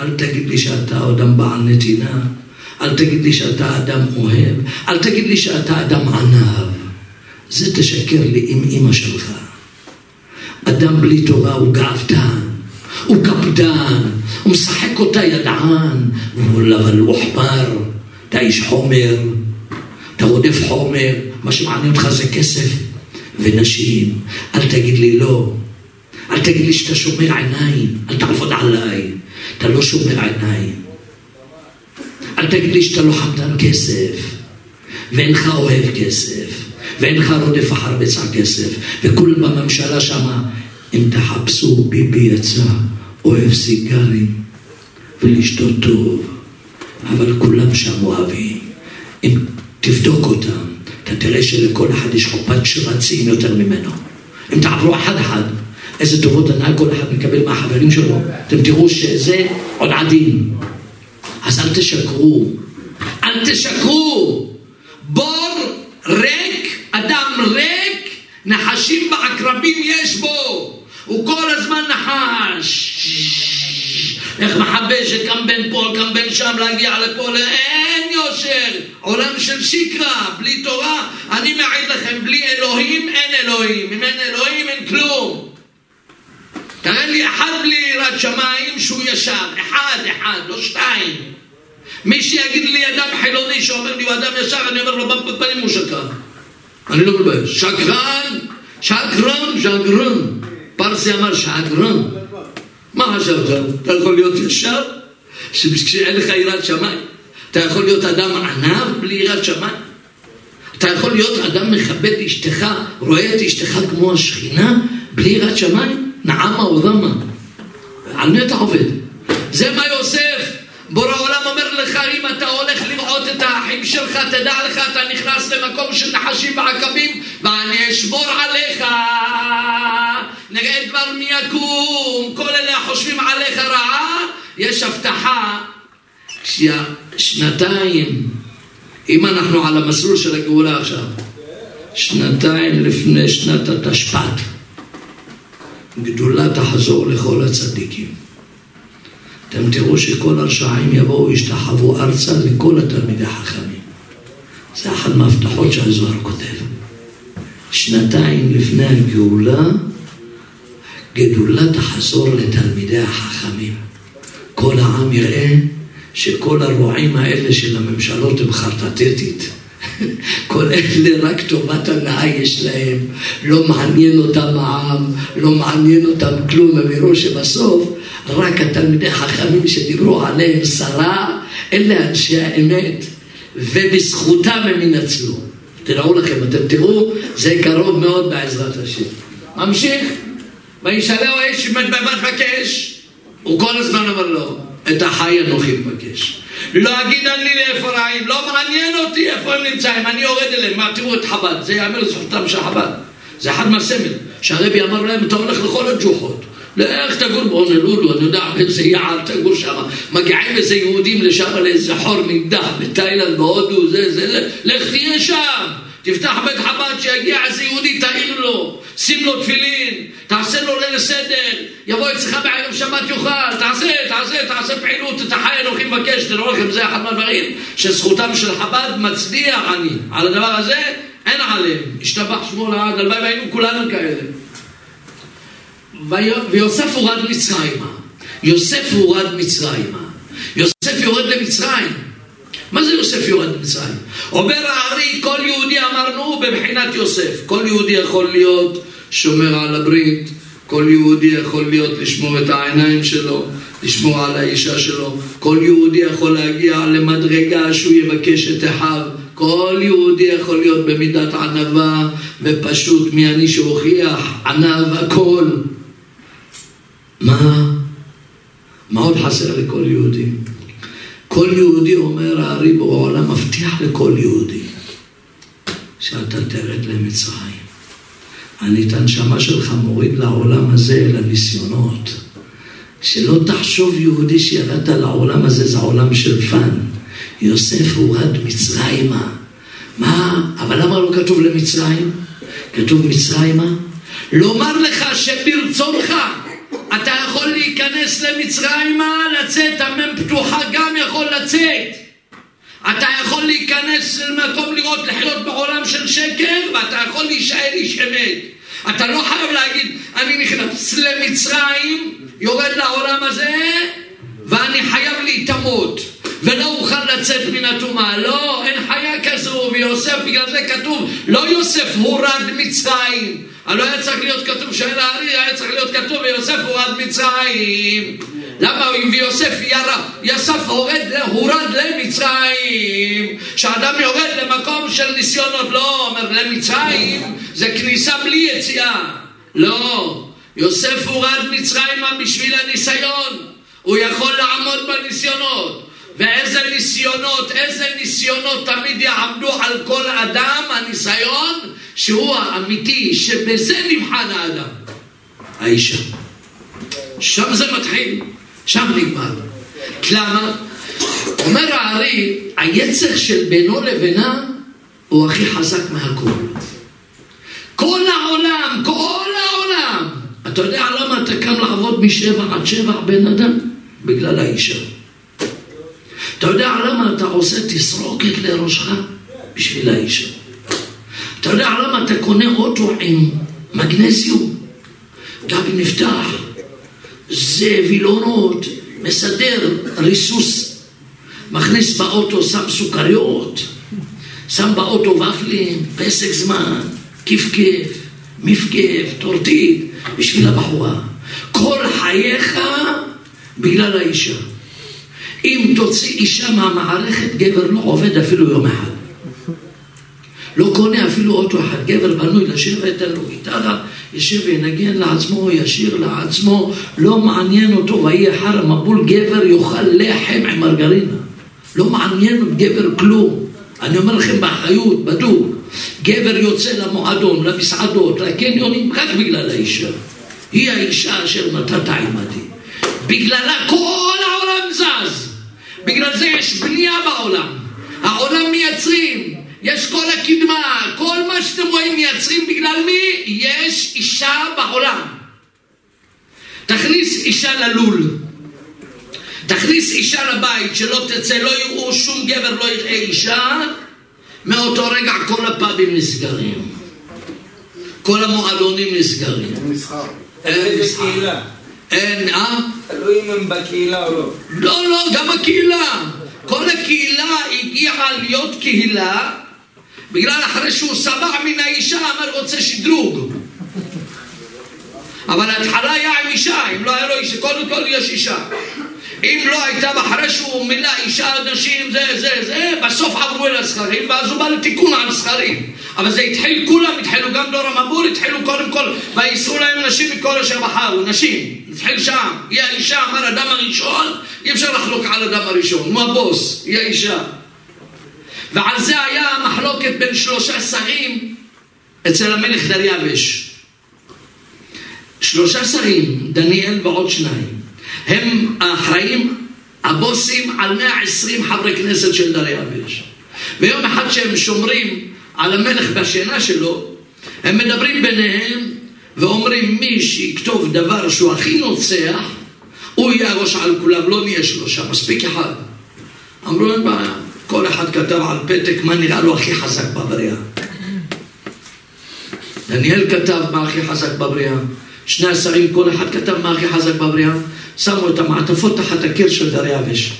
אל תגיד לי שאתה אדם בעל נתינה. אל תגיד לי שאתה אדם אוהב. אל תגיד לי שאתה אדם ענב. זה תשקר לי עם אמא שלך. אדם בלי תורה הוא גאוותן, הוא קפדן, הוא משחק אותה ידען, הוא חמר, אתה איש חומר, אתה רודף חומר, מה שמעניין אותך זה כסף ונשים. אל תגיד לי לא, אל תגיד לי שאתה שומר עיניים, אל תעבוד עליי, אתה לא שומר עיניים. אל תגיד לי שאתה לא חמדן כסף, ואינך אוהב כסף. ואינך רודף אחר בצע כסף, וכולם בממשלה שמה, אם תחפשו ביבי יצא, אוהב סיגרים ולשתות טוב, אבל כולם שם אוהבים. אם תבדוק אותם, אתה תראה שלכל אחד יש חופת שרצים יותר ממנו. אם תעברו אחד אחד, איזה טובות הנאה כל אחד מקבל מהחברים שלו, אתם תראו שזה עוד עדין. אז אל תשקרו, אל תשקרו. בור ריק, אדם ריק, נחשים ועקרבים יש בו. הוא כל הזמן נחש. איך מחבל שקם בין פה, קם בין שם, להגיע לפה, אין יושר. עולם של שקרה, בלי תורה. אני מעיד לכם, בלי אלוהים אין אלוהים. אם אין אלוהים אין כלום. תראה לי אחד בלי יראת שמיים שהוא ישר. אחד, אחד, לא שתיים. מי שיגיד לי אדם חילוני שאומר לי הוא אדם ישר, אני אומר לו בפנים הוא שקרן. אני לא מתבייש. שקרן, שקרן, שקרן. פרסי אמר שקרן. מה חשבת? אתה יכול להיות ישר? כשאין לך יראת שמיים. אתה יכול להיות אדם ענב בלי יראת שמיים? אתה יכול להיות אדם מכבד אשתך, רואה את אשתך כמו השכינה, בלי יראת שמיים? נעמה או רמה. על מי אתה עובד? זה מה יוסף בורא עולם אומר לך, אם אתה הולך לראות את האחים שלך, תדע לך, אתה נכנס למקום של נחשים ועקבים, ואני אשמור עליך. נראה דבר מי יקום, כל אלה החושבים עליך רעה, יש הבטחה. שנתיים, אם אנחנו על המסלול של הגאולה עכשיו, שנתיים לפני שנת התשפ"ט, גדולה תחזור לכל הצדיקים. אתם תראו שכל הרשעים יבואו, ישתחוו ארצה לכל התלמידי החכמים. זה אחת מההבטחות שהזוהר כותב. שנתיים לפני הגאולה, גדולה תחזור לתלמידי החכמים. כל העם יראה שכל הרועים האלה של הממשלות הם חרטטטית. כל אלה רק טובת הנאה יש להם, לא מעניין אותם העם, לא מעניין אותם כלום, הם יראו שבסוף רק התלמידי חכמים שדיברו עליהם שרה, אלה אנשי האמת, ובזכותם הם ינצלו. תראו לכם, אתם תראו, זה קרוב מאוד בעזרת השם. ממשיך, וישאלהו האיש מבקש, הוא כל הזמן אומר לו, את החי אנוכי מבקש. לא אגיד אני לאיפה רעים, לא מעניין אותי איפה הם נמצאים, אני יורד אליהם, מה תראו את חב"ד, זה יאמר לזכותם של חב"ד, זה אחד מהסמל, שהרבי אמר להם, אתה הולך לכל הג'וחות, לך תגור בהונלולו, אני יודע באיזה יער תגור שם, מגיעים איזה יהודים לשם לאיזה חור נידח בתאילנד, בהודו, זה, זה, זה, לך תהיה שם, תפתח בית חב"ד שיגיע איזה יהודי, תעיר לו, שים לו תפילין, תעשה לו ליל סדר, יבוא אצלך בערב שבת יאכל, תעשה, תעשה, תעשה פעילות, את החי אנוכי מבקש, תראו לכם, זה אחד מהדברים שזכותם של חב"ד מצדיע אני, על הדבר הזה אין עליהם, השתבח שמו לעד, הלוואי והיינו כולנו כאלה. ויוסף הורד מצרימה. יוסף הורד מצרימה. יוסף יורד למצרים. מה זה יוסף יורד ממצרים? אומר הארי, כל יהודי אמרנו בבחינת יוסף. כל יהודי יכול להיות שומר על הברית, כל יהודי יכול להיות לשמור את העיניים שלו, לשמור על האישה שלו, כל יהודי יכול להגיע למדרגה שהוא יבקש את אחיו, כל יהודי יכול להיות במידת ענווה ופשוט מי אני שהוכיח ענב הכל. מה? מה עוד חסר לכל יהודי? כל יהודי אומר הארי בעולם מבטיח לכל יהודי שאתה תרד למצרים. אני את הנשמה שלך מוריד לעולם הזה, לניסיונות. שלא תחשוב יהודי שירדת לעולם הזה, זה עולם של fun. יוסף הורד מצרימה. מה? אבל למה לא כתוב למצרים? כתוב מצרימה? לומר לך שברצונך אתה יכול להיכנס למצרימה, לצאת, המם פתוחה גם יכול לצאת. אתה יכול להיכנס למקום לראות, לחיות בעולם של שקר, ואתה יכול להישאר איש אמת. אתה לא חייב להגיד, אני נכנס למצרים, יורד לעולם הזה, ואני חייב להיטמות, ולא אוכל לצאת מן הטומאה. לא, אין חיה כזו, ויוסף, בגלל זה כתוב, לא יוסף הורד מצרים. הלא היה צריך להיות כתוב שאין הארי, היה צריך להיות כתוב ויוסף הורד מצרים. למה ירה, יוסף הורד, הורד למצרים. כשאדם יורד למקום של ניסיונות, לא אומר למצרים, זה כניסה בלי יציאה. לא, יוסף הורד מצרימה בשביל הניסיון. הוא יכול לעמוד בניסיונות. ואיזה ניסיונות, איזה ניסיונות תמיד יעמדו על כל אדם, הניסיון שהוא האמיתי, שבזה נבחן האדם. האישה. שם זה מתחיל, שם נגמר. למה? אומר הארי, היצר של בינו לבינה הוא הכי חזק מהכל. כל העולם, כל העולם. אתה יודע למה אתה קם לעבוד משבע עד שבע בן אדם? בגלל האישה. אתה יודע למה אתה עושה תסרוקת לראשך? בשביל האישה. אתה יודע למה אתה קונה אוטו עם מגנזיום? גבי נפתח, זה וילונות, מסדר ריסוס, מכניס באוטו, שם סוכריות, שם באוטו ופלים, פסק זמן, כיף-כיף, מפגף, טורטית, בשביל הבחורה. כל חייך בגלל האישה. אם תוציא אישה מהמערכת, גבר לא עובד אפילו יום אחד. לא קונה אפילו אוטו אחד, גבר בנוי לשבת, אין לו גיטרה, יושב וינגן לעצמו, ישיר לעצמו, לא מעניין אותו, ויהי אחר המבול גבר יאכל לחם עם מרגרינה. לא מעניין גבר כלום. אני אומר לכם באחריות, בדוק, גבר יוצא למועדון, למסעדות, לקניונים, רק בגלל האישה. היא האישה אשר נתת עימדי. בגללה כל העולם זז. בגלל זה יש בנייה בעולם. העולם מייצרים. יש כל הקדמה, כל מה שאתם רואים מייצרים בגלל מי? יש אישה בעולם. תכניס אישה ללול. תכניס אישה לבית, שלא תצא, לא יראו שום גבר, לא יראה אישה, מאותו רגע כל הפאבים נסגרים. כל המועדונים נסגרים. מסחר. אין מסחר. אין, אה? תלוי אם הם בקהילה או לא. לא, לא, גם הקהילה. כל הקהילה הגיעה להיות קהילה בגלל אחרי שהוא שבע מן האישה אמר רוצה שדרוג. אבל ההתחלה היה עם אישה, אם לא היה לו אישה, קודם כל יש אישה. אם לא הייתה, אחרי שהוא מילא אישה, נשים, זה, זה, זה, בסוף עברו אל הזכרים, ואז הוא בא לתיקון על זכרים. אבל זה התחיל, כולם התחילו, גם דור המבול התחילו קודם כל, ויסרו להם נשים מכל אשר בחרו, נשים. התחיל שם. היא האישה, אמר אדם הראשון, אי אפשר לחלוק על אדם הראשון, הוא הבוס, היא האישה. ועל זה היה מחלוקת בין שלושה שרים אצל המלך דריווש. שלושה שרים, דניאל ועוד שניים. הם האחראים, הבוסים, על 120 חברי כנסת של דריווש. ויום אחד שהם שומרים על המלך בשינה שלו, הם מדברים ביניהם ואומרים מי שיכתוב דבר שהוא הכי נוצח, הוא יהיה הראש על כולם, לא נהיה שלושה, מספיק אחד. אמרו אין בעיה, כל אחד כתב על פתק מה נראה לו הכי חזק בבריאה. דניאל כתב מה הכי חזק בבריאה, שני השרים, כל אחד כתב מה הכי חזק בבריאה, שמו את המעטפות תחת הקיר של דריווש.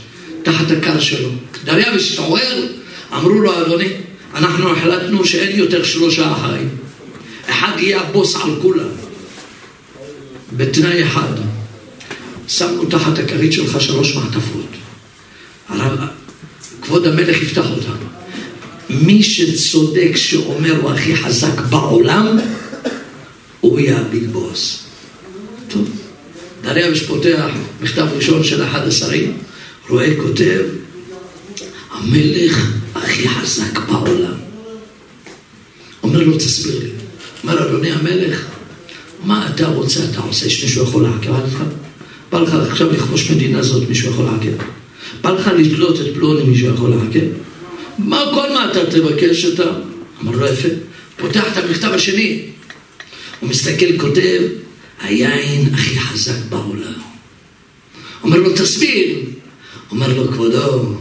תחת הקר שלו. דריווש התעורר, אמרו לו, אדוני, אנחנו החלטנו שאין יותר שלושה אחרים. אחד יהיה הבוס על כולם, בתנאי אחד. שמנו תחת הכרית שלך שלוש מעטפות. כבוד המלך יפתח אותם. מי שצודק שאומר הוא הכי חזק בעולם, הוא יהיה הביג בוס. טוב, דריווש פותח מכתב ראשון של אחד השרים, רואה כותב, המלך הכי חזק בעולם. אומר לו, תסביר לי. אומר, אדוני המלך, מה אתה רוצה, אתה עושה, יש מישהו יכול לעכב עליך? בא לך עכשיו לכבוש מדינה זאת, מישהו יכול לעכב? בא לך לתלות את פלוני, מישהו יכול לעכב? מה, כל מה אתה תבקש אתה? אמר לו, יפה. פותח את המכתב השני, הוא מסתכל, כותב, היין הכי חזק בעולם. אומר לו, תסביר. אומר לו, כבודו,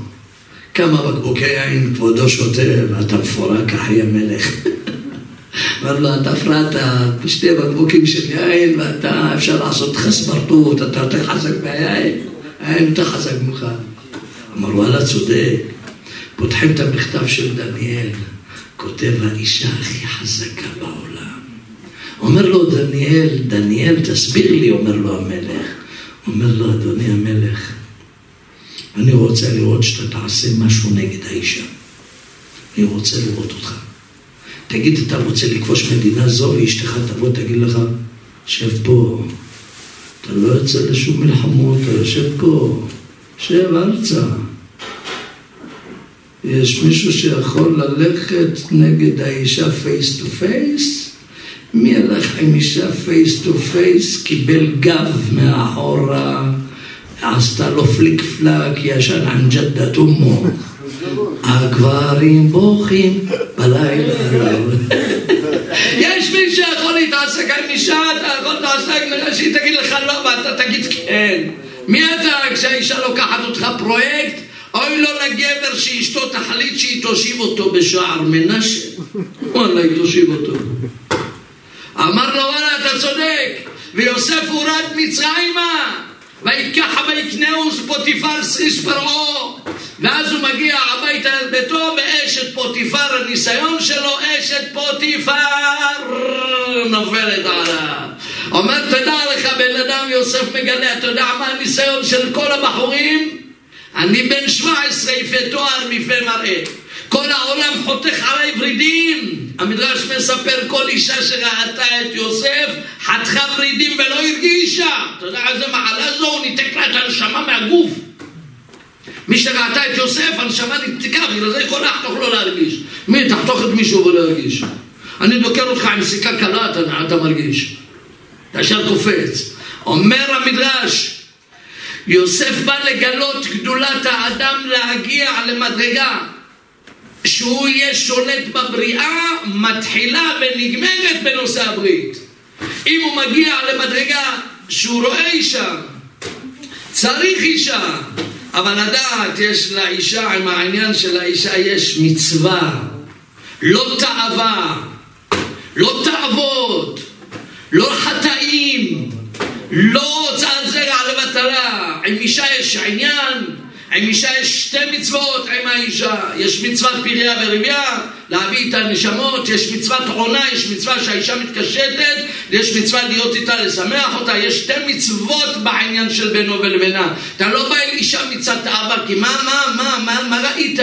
כמה בקבוקי יין כבודו שותה ואתה מפורק אחי המלך. אומר לו, אתה הפרעת בשתי בקבוקים של יין ואתה, אפשר לעשות לך סמרטוט, אתה יותר חזק מהיין, היין יותר חזק ממך. אמר, וואלה, צודק. פותחים את המכתב של דניאל, כותב האישה הכי חזקה בעולם. אומר לו דניאל, דניאל, תסביר לי, אומר לו המלך. אומר לו, אדוני המלך, אני רוצה לראות שאתה תעשה משהו נגד האישה. אני רוצה לראות אותך. תגיד, אתה רוצה לכבוש מדינה זו ואשתך תבוא, תגיד לך, שב פה. אתה לא יוצא לשום מלחמות, אתה יושב פה. שב ארצה. יש מישהו שיכול ללכת נגד האישה face to face? מי הלך עם אישה face to face? קיבל גב מאחורה, עשתה לו פליק פלק, ישן עם ג'דת אמו. הגברים בוכים בלילה. יש מי שיכול להתעסק עם אישה, אתה יכול להתעסק עם שהיא תגיד לך לא ואתה תגיד כן. מי אתה כשהאישה לוקחת אותך פרויקט? אוי לו לגבר שאשתו תחליט שהיא תושיב אותו בשער מנשה. וואלה, היא תושיב אותו. אמר לו, וואלה, אתה צודק. ויוסף הורד מצרימה. ויקח ויקנהו פוטיפר סריס פרעה ואז הוא מגיע הביתה אל ביתו ואשת פוטיפר, הניסיון שלו, אשת פוטיפר נופלת עליו. אומר, תדע לך בן אדם, יוסף מגלה, אתה יודע מה הניסיון של כל הבחורים? אני בן 17, יפה תואר מפה מראה. כל העולם חותך עליי ורידים. המדרש מספר כל אישה שראתה את יוסף, חתכה ורידים ולא הרגישה. אתה יודע איזה מעלה זו? הוא ניתק לה את הנשמה מהגוף. מי שראתה את יוסף, הנשמה נתקה, בגלל זה כל לחתוך לא להרגיש. מי תחתוך את מישהו ולא ירגיש? אני דוקר אותך עם סיכה קלה, אתה, אתה מרגיש. אתה ישר קופץ. אומר המדרש, יוסף בא לגלות גדולת האדם להגיע למדרגה שהוא יהיה שולט בבריאה, מתחילה ונגמרת בנושא הברית. אם הוא מגיע למדרגה שהוא רואה אישה, צריך אישה, אבל לדעת, יש לאישה, עם העניין של האישה יש מצווה, לא תאווה, לא תעבוד, לא חטאים, לא הוצאת זרע לבטלה. עם אישה יש עניין, עם אישה יש שתי מצוות עם האישה. יש מצוות פריה ורבייה, להביא את הנשמות, יש מצוות עונה, יש מצווה שהאישה מתקשטת, יש מצווה להיות איתה, לשמח אותה, יש שתי מצוות בעניין של בינו ולבינה. אתה לא בא אל אישה מצד תאווה, כי מה, מה, מה, מה, מה ראית?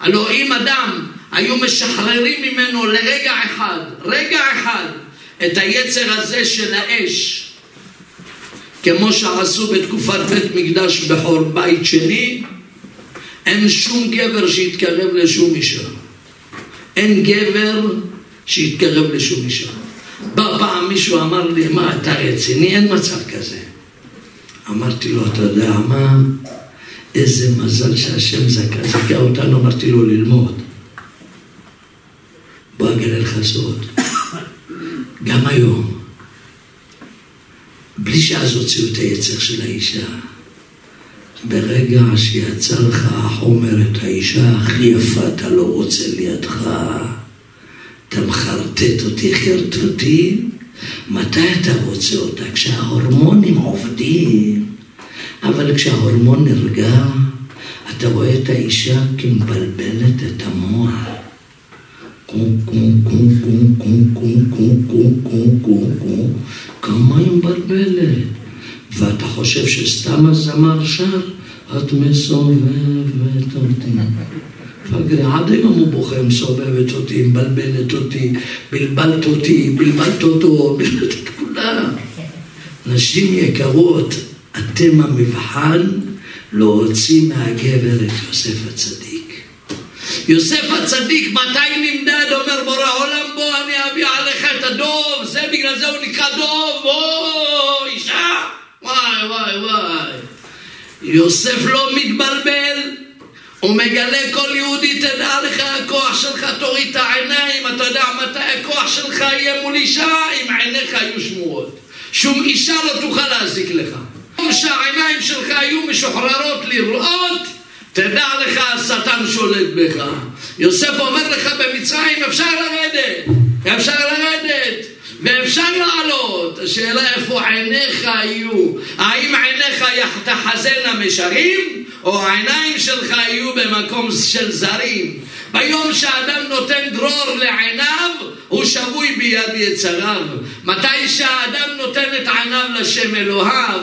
הלוא אם אדם היו משחררים ממנו לרגע אחד, רגע אחד, את היצר הזה של האש, כמו שעשו בתקופת בית מקדש בחור בית שני, אין שום גבר שיתקרב לשום אישה. אין גבר שיתקרב לשום אישה. בא פעם מישהו אמר לי, מה אתה רציני? אין מצב כזה. אמרתי לו, אתה יודע מה? איזה מזל שהשם זכה, זכה אותנו, אמרתי לו ללמוד. בוא אגלה לך סוד. גם היום, בלי שאז הוציאו את היצר של האישה, ברגע שיצא לך החומר את האישה הכי יפה, אתה לא רוצה לידך, אתה מחרטט אותי חרטוטי, מתי אתה רוצה אותה? כשההורמונים עובדים, אבל כשההורמון נרגע, אתה רואה את האישה כמבלבלת את המוח. כמה כמיים ברבלת, ואתה חושב שסתם הזמר שר, את מסובבת אותי. עד היום הוא בוכה, מסובבת אותי, מבלבלת אותי, בלבלת אותי, בלבלת אותו, בלבלת את כולם. נשים יקרות, אתם המבחן להוציא מהגבר את יוסף הצדיק. יוסף הצדיק, מתי נמדד? אומר בורא עולם בוא אני אביא עליך את הדוב, זה בגלל זה הוא נקרא דוב, בוא אישה, וואי וואי וואי. יוסף לא מתבלבל, הוא מגלה כל יהודי, תדע לך הכוח שלך, תוריד את העיניים, אתה יודע מתי הכוח שלך יהיה מול אישה, אם עיניך יהיו שמורות. שום אישה לא תוכל להזיק לך. אם שהעיניים שלך יהיו משוחררות לראות, תדע לך השטן שולט בך. יוסף אומר לך במצרים אפשר לרדת, אפשר לרדת. ואפשר לעלות, השאלה איפה עיניך יהיו, האם עיניך תחזינה משרים, או העיניים שלך יהיו במקום של זרים. ביום שאדם נותן דרור לעיניו, הוא שבוי ביד יצריו. מתי שהאדם נותן את עיניו לשם אלוהיו,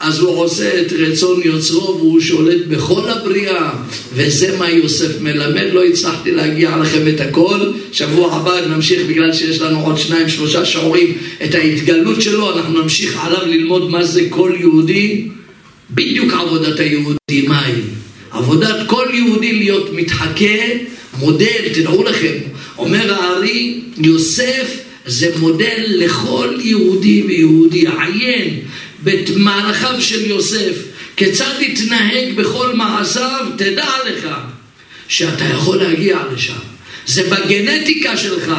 אז הוא עושה את רצון יוצרו והוא שולט בכל הבריאה וזה מה יוסף מלמד, לא הצלחתי להגיע לכם את הכל. שבוע הבא נמשיך בגלל שיש לנו עוד שניים שלושה שיעורים את ההתגלות שלו, אנחנו נמשיך עליו ללמוד מה זה כל יהודי בדיוק עבודת היהודי, מהי? עבודת כל יהודי להיות מתחכה, מודל, תדעו לכם, אומר הארי, יוסף זה מודל לכל יהודי ויהודי, עיין במהלכיו של יוסף, כיצד התנהג בכל מעשיו, תדע לך שאתה יכול להגיע לשם. זה בגנטיקה שלך.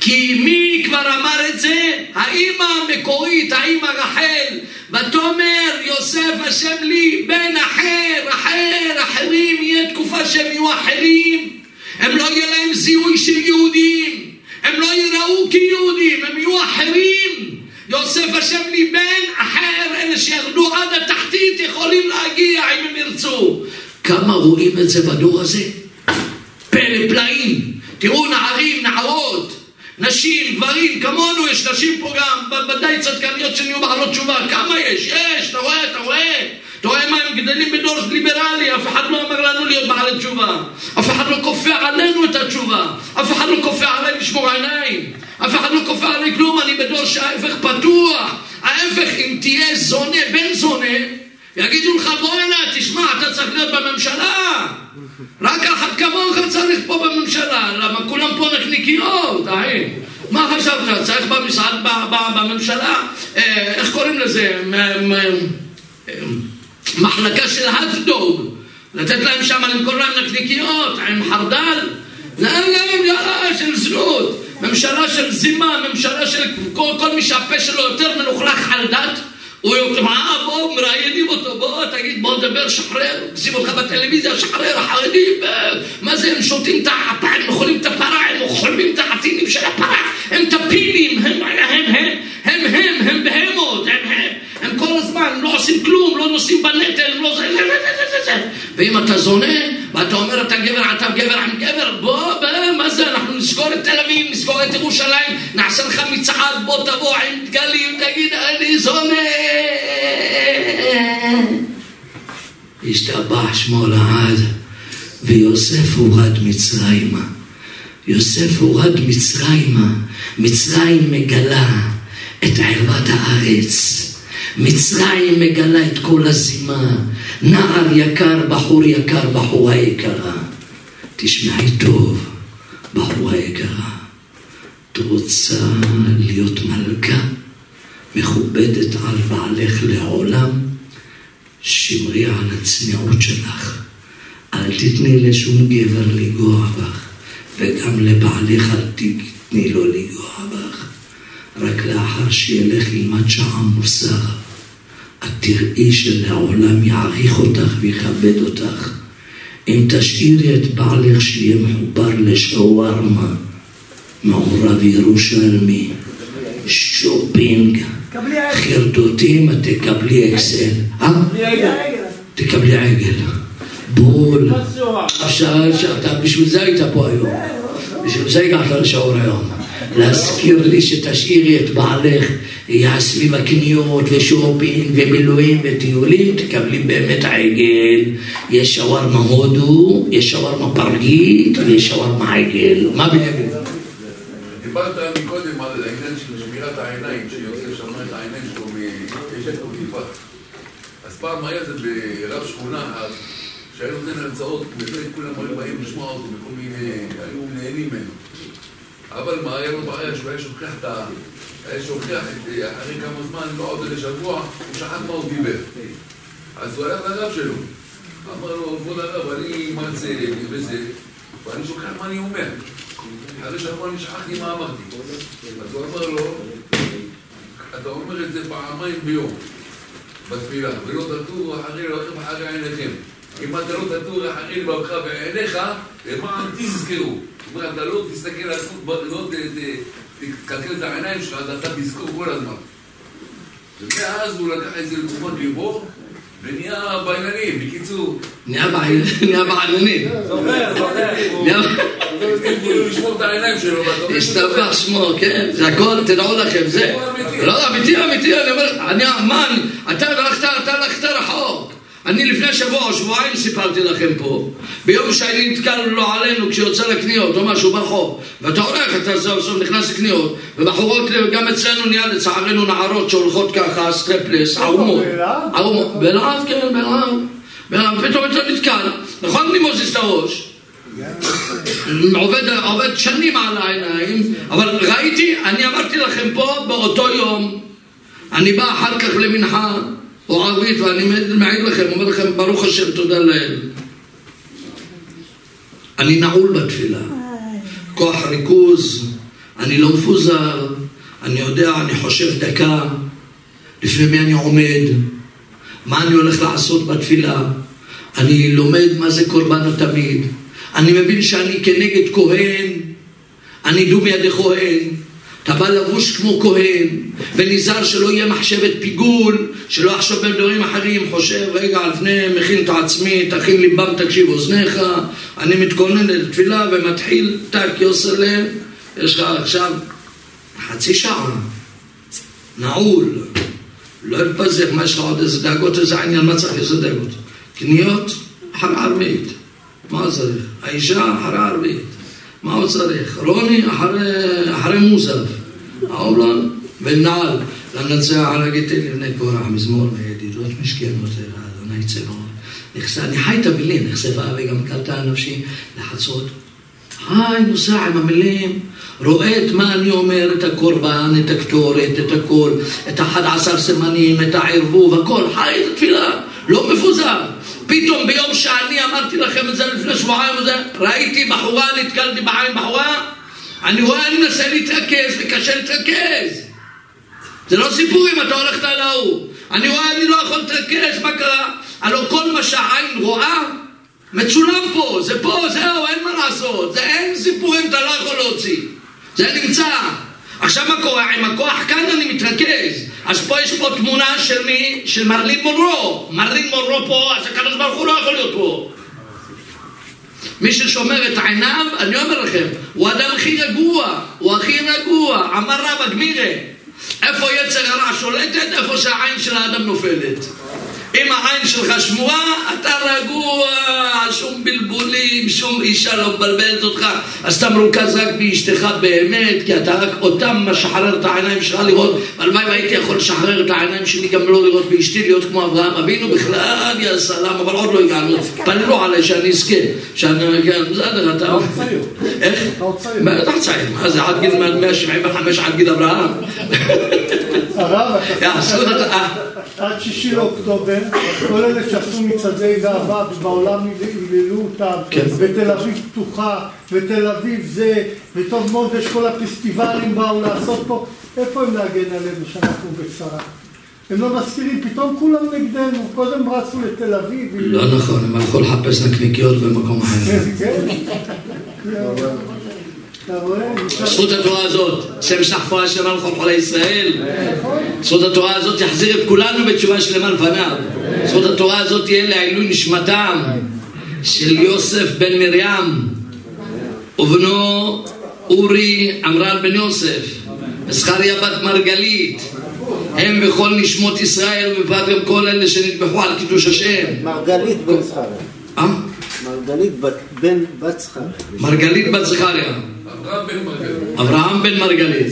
כי מי כבר אמר את זה? האימא המקורית, האימא רחל. ותאמר יוסף השם לי בן אחר, אחר, אחרים, יהיה תקופה שהם יהיו אחרים. הם לא יהיה להם זיהוי של יהודים. הם לא יראו כיהודים, הם יהיו אחרים. יוסף השם לי אחר, אלה שירדו עד התחתית יכולים להגיע אם הם ירצו. כמה רואים את זה בדור הזה? פלא פלאים. תראו נערים, נערות, נשים, גברים, כמונו יש נשים פה גם, ודאי צדקניות שנהיו בעלות תשובה, כמה יש? יש, אתה רואה, אתה רואה? רואה מה הם גדלים בדור ליברלי, אף אחד לא אומר לנו להיות בעלי תשובה, אף אחד לא כופה עלינו את התשובה, אף אחד לא כופה עליי לשמור עיניים, אף אחד לא כופה עליי כלום, אני בדור שההפך פתוח, ההפך אם תהיה זונה, בן זונה, יגידו לך בוא הנה, תשמע, אתה צריך להיות בממשלה. רק אחד כמוך צריך פה בממשלה, למה כולם פה נקניקיות, אחי מה חשבת, צריך במשרד, בממשלה, אה, איך קוראים לזה, מחלקה של האטדוג, לתת להם שם, למכור להם נקניקיות עם חרדל, לאן להם, יאללה, של זנות, ממשלה של זימה, ממשלה של כל, כל מי שהפה שלו יותר מלוכלך על דת הוא אומר, מה, בוא, מראיינים אותו, בוא, תגיד, בוא נדבר, שחרר, שים אותך בטלוויזיה, שחרר, החרדים, מה זה, הם שותים את הפרה, הם אוכלים את הפרה, הם אוכלים את העטינים של הפרה, הם טפילים, הם, הם, הם, הם, הם, הם בהמות, הם לא עושים כלום, לא נושאים בנטל, לא זה, זה, זה, זה, זה. ואם אתה זונה, ואתה אומר, אתה גבר, אתה גבר עם גבר, בוא, מה זה, אנחנו נסגור את תל אביב, נסגור את ירושלים, נעשה לך מצעד, בוא תבוא עם דגלים, תגיד, אני זונה. השתבח שמו לעד, ויוסף הורד מצרימה. יוסף הורד מצרימה, מצרים מגלה את ערוות הארץ. מצרים מגלה את כל הזימה. נער יקר, בחור יקר, בחורה יקרה. תשמעי טוב, בחורה יקרה. את רוצה להיות מלכה? מכובדת על בעלך לעולם, שמרי על הצניעות שלך. אל תתני לשום גבר לגוע בך, וגם לבעלך אל תתני לו לגוע בך. רק לאחר שילך ילמד שעה מוסר, תראי שלעולם יעריך אותך ויכבד אותך. אם תשאירי את בעלך שיהיה מחובר לשווארמה, מעורב ירושלמי, שופינג, חרדותים, תקבלי אקסל. אה? תקבלי עגל. בול. עכשיו, בשביל זה היית פה היום. בשביל זה הגעת לשיעור היום. להזכיר לי שתשאירי את בעלך, יהיה סביב הקניות ושופינג ובילויים וטיולים, תקבלי באמת עגל. יש שווארמה הודו, יש שווארמה פרגית ויש שווארמה עגל. מה בנימין? דיברת מקודם על העניין של שמירת העיניים, שיוסף שמר את העיניים שלו מאשת פוטיפר. אז פעם היה זה ברב שכונה שהיה נותן הרצאות, באמת כולם היו באים לשמוע אותו בכל מיני, היו נהנים ממנו. אבל מה, היה לו בעיה שהוא היה שוכח את ה... היה שוכח אחרי כמה זמן, לא עוד איזה שבוע, הוא שכח מה הוא דיבר. אז הוא הלך לרב שלו. אמר לו, כבוד הרב, אני מרצה וזה, ואני שוכח מה אני אומר. אחרי שבוע אני שכחתי מה אמרתי. אז הוא אמר לו, אתה אומר את זה פעמיים ביום בתפילה, ולא תטור אחרי לבבכם אחרי עיניכם. אם אתה לא תטור אחרי לבבך בעיניך, למען תזכרו. זאת אומרת, אתה לא תסתכל על עצמך, לא תקלקל את העיניים שלך, אז אתה תזכור כל הזמן. ומאז הוא לקח את זה לתשומת ליבו, ונהיה בעניינים. בקיצור, נהיה בעננים. זוכר, זוכר. כאילו לשמור את העיניים שלו, אומר, השתבח שמו, כן? זה הכל, תדעו לכם, זה... לא, אמיתי, אמיתי, אני אומר, אני, אני- אתה הלכת, אתה הלכת. אני לפני שבוע או שבועיים סיפרתי לכם פה, ביום שאני נתקל לא עלינו כשיוצא לקניות או משהו ברחוב, ואתה הולך, אתה סוף סוף נכנס לקניות, ובחורות, גם אצלנו נהיה לצערנו נערות שהולכות ככה, סטרפלס, ערומות. ערומות. באלעד, כן, באלעד. באלעד, פתאום אתה נתקל, נכון אני מוזיז את הראש? עובד, עובד שנים על העיניים, אבל ראיתי, אני אמרתי לכם פה באותו יום, אני בא אחר כך למנחה או ערבית ואני מעיד לכם, אומר לכם ברוך השם תודה לאל. אני נעול בתפילה, כוח ריכוז, אני לא מפוזר, אני יודע, אני חושב דקה, לפני מי אני עומד, מה אני הולך לעשות בתפילה, אני לומד מה זה קורבן התמיד, אני מבין שאני כנגד כהן, אני דו מידי כהן, אתה בא לבוש כמו כהן, ונזהר שלא יהיה מחשבת פיגול, שלא יחשוב בדברים אחרים, חושב, רגע, לפני מכין את עצמי, תכין ליבם, תקשיב אוזניך, אני מתכונן לתפילה ומתחיל, טק, יוסלם, יש לך עכשיו חצי שעה, נעול, לא יתפזר, מה יש לך עוד איזה דאגות, איזה עניין, מה צריך איזה דאגות? קניות, אחר ערבית, מה צריך? האישה, אחרי ערבית. מה הוא צריך? רוני אחרי, אחרי מוזב, העולם ונעל לנצח על הגיטין לבני קורח, מזמור וידידות משכנות אדוני צבאות. נכסה, אני חי את המילים, נחשפה וגם קלטה נפשי לחצות. חי, נוסע עם המילים, רואה את מה אני אומר, את הקורבן, את הקטורת, את הכל, את אחד עשר סימנים, את הערבוב, הכל, חי את התפילה, לא מפוזר. פתאום ביום שאני אמרתי לכם את זה לפני שבועיים וזה, ראיתי בחורה, נתקלתי בעין בחורה, אני רואה, אני מנסה להתרכז, וקשה להתרכז. זה לא סיפורים, אתה הולכת על ההוא. אני רואה, אני לא יכול להתרכז, מה קרה? הלוא כל מה שהעין רואה, מצולם פה, זה פה, זהו, אין מה לעשות. זה אין סיפורים, אתה לא יכול להוציא. זה נמצא. עכשיו מה קורה? עם הכוח כאן אני מתרכז. אז פה יש פה תמונה של מי? של מרלין מונרו. מרלין מונרו פה, אז הקדוש ברוך הוא לא יכול להיות פה. מי ששומר את עיניו, אני אומר לכם, הוא האדם הכי רגוע, הוא הכי רגוע. אמר רבא גמירה, איפה יצר הרע שולטת? איפה שהעין של האדם נופלת. אם העין שלך שמורה, אתה רגוע, שום בלבולים, שום אישה לא מבלבלת אותך, אז אתה מרוכז רק באשתך באמת, כי אתה רק אותם משחרר את העיניים שלך לראות, והלוואי והייתי יכול לשחרר את העיניים שלי גם לא לראות באשתי, להיות כמו אברהם אבינו? בכלל, יא סלאם, אבל עוד לא הגענו, פנלו עליי שאני אזכה, שאני, כן, בסדר, אתה... איך? אתה עוד צעיר. צעיר, מה זה, עד גיל 175 עד גיל אברהם? הרב. עד שישי לאוקטובר, כל אלה שעשו מצעדי גאווה ובעולם היללו אותם, כן. ותל אביב פתוחה, ותל אביב זה, וטוב מאוד יש כל הפסטיבלים באו לעשות פה, איפה הם להגן עלינו שאנחנו בצרה? הם לא מזכירים, פתאום כולם נגדנו, קודם רצו לתל אביב. לא נכון, הם הלכו לחפש נקניקיות במקום אחר. זכות התורה הזאת, שם שחפורה שלמה לכל חולי ישראל. זכות התורה הזאת יחזיר את כולנו בתשובה שלמה לפניו. זכות התורה הזאת תהיה לעילוי נשמתם. של יוסף בן מרים ובנו אורי עמרן בן יוסף וזכריה בת מרגלית הם וכל נשמות ישראל ובפרט גם כל אלה שנטבחו על קידוש השם מרגלית בן זכריה. אה? מרגלית בת זכריה. מרגלית בת זכריה אברהם בן מרגלית.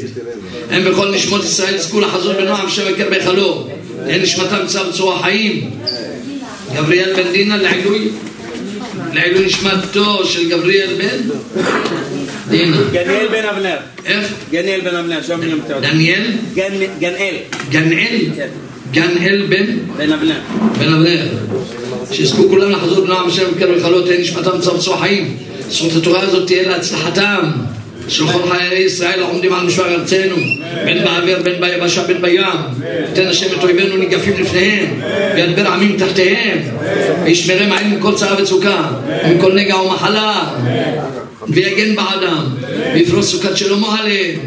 הם בכל נשמות ישראל יזכו לחזות בנועם שם יקר בהיכלו תהא נשמתם צו צרור החיים גבריאל בן דינה לעילוי לעילוי נשמתו של גבריאל בן דינה גניאל בן אבנר. איך? גניאל בן אבנר, שם אני מתאר. דניאל? גנאל. גנאל? כן. גנאל בן? בן אבנר. בן אבנר שיזכו כולם לחזור בנועם השם יקר בהיכלו תהא נשמתם צו צרור החיים זכות התורה הזאת תהיה להצלחתם של כל חיי ישראל העומדים על משמר ארצנו. בין באוויר בין ביבשה בין בים. תן השם את אויבינו ניגפים לפניהם וידבר עמים תחתיהם. וישמרם עין מכל צרה וצוקה ומכל נגע ומחלה. ויגן בעדם ויפרוס סוכת שלמה עליהם.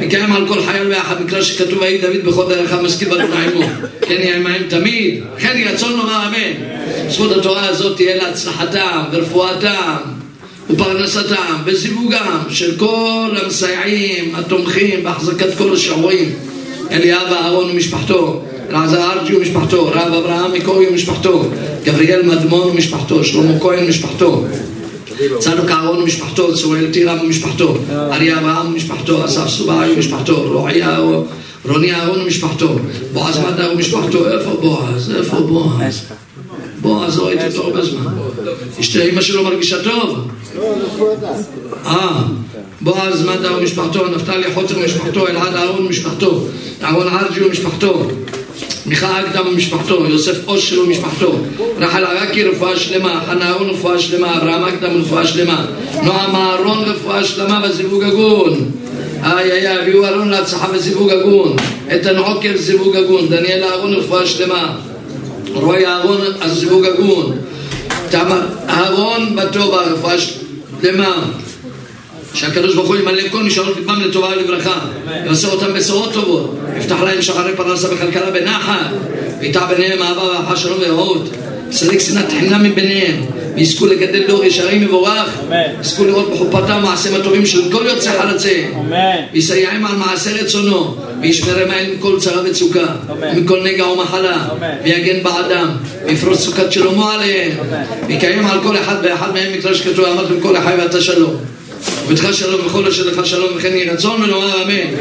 ויקיים על כל חייל ואחד מקרא שכתוב ויהי דוד בכל דרכיו משכיל באדוני עמו. כן יהיה עמהם תמיד. כן יהי רצון לומר אמן. זכות התורה הזאת תהיה להצלחתם ורפואתם ופרנסתם וזיווגם של כל המסייעים, התומכים בהחזקת כל השיעורים אליאב אהרון ומשפחתו, אלעזר ארג'י ומשפחתו, רב אברהם מקורי ומשפחתו, גבריאל מדמון ומשפחתו, שלמה כהן ומשפחתו צדוק אהרון ומשפחתו, צוראל טירה ומשפחתו, אריה אברהם ומשפחתו, אסף סובאי ומשפחתו, רועי אהרון, רוני אהרון ומשפחתו, בועז מדר ומשפחתו, איפה בועז? איפה בועז? בועז, לא ראיתי אותו הרבה זמן. אשתי אמא שלו מרגישה טוב. אה, בועז מדה ומשפחתו, נפתלי חוצר ומשפחתו, אלעד אהרון ומשפחתו, אהרון ארג'י ומשפחתו, מיכה אקדם ומשפחתו, יוסף אושר ומשפחתו, רחל ערקי רפואה שלמה, חנה אהרון רפואה שלמה, אברהם אקדם רפואה שלמה, נועם אהרון רפואה שלמה וזיווג הגון. איי איי הביאו אהרון להצלחה וזיווג הגון, איתן עוקר זיווג הגון, דניאל אהרון רפואה שלמה, רועי אהרון הזיווג הגון, אהרון בטובה רפואה שלמה שהקדוש ברוך הוא ימלא כל משאלות ליבם לטובה ולברכה. יעשה אותם בשורות טובות. יפתח להם שחרי פרנסה וכלכלה בנחת. ויטע ביניהם אהבה ואהבה שלום ורעות יסלק שנאת חינם מביניהם ויזכו לגדל דור ישרים מבורך. יזכו לראות בחופתם מעשיהם הטובים של כל יוצאי חלציהם ויסייעם על מעשה רצונו. וישמרם מהם מכל צרה וצוקה. ומכל נגע ומחלה. ויגן בעדם. ויפרוס סוכת שלמה עליהם. ויקיים על כל אחד ואחד מהם מקרא שכתוב אמרת לכל החי ואתה שלום ובתך שלום וכל אשר לך שלום וכן יהי רצון ונאמר אמן.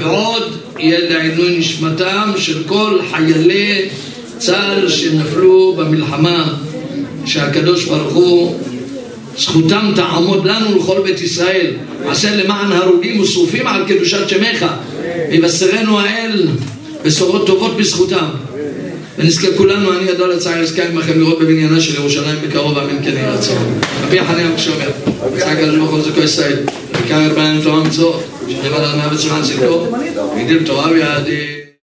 ועוד יהיה לעינוי נשמתם של כל חיילי צה"ל שנפלו במלחמה שהקדוש ברוך הוא זכותם תעמוד לנו לכל בית ישראל. עשה למען הרוגים ושרופים על קדושת שמך. ויבשרנו האל בשורות טובות בזכותם. ונזכה כולנו, אני ידוע לצער יזכה עמכם לראות בבניינה של ירושלים בקרוב, אמן כן יהי רצון. רבי יחניה כשאומר, יצחק הקדוש ברוך הוא זכו ישראל, עיקר בהם תורה מצוות, שנאמר על מאה וצמחן צדקו, ויגדיל תורה ויעדי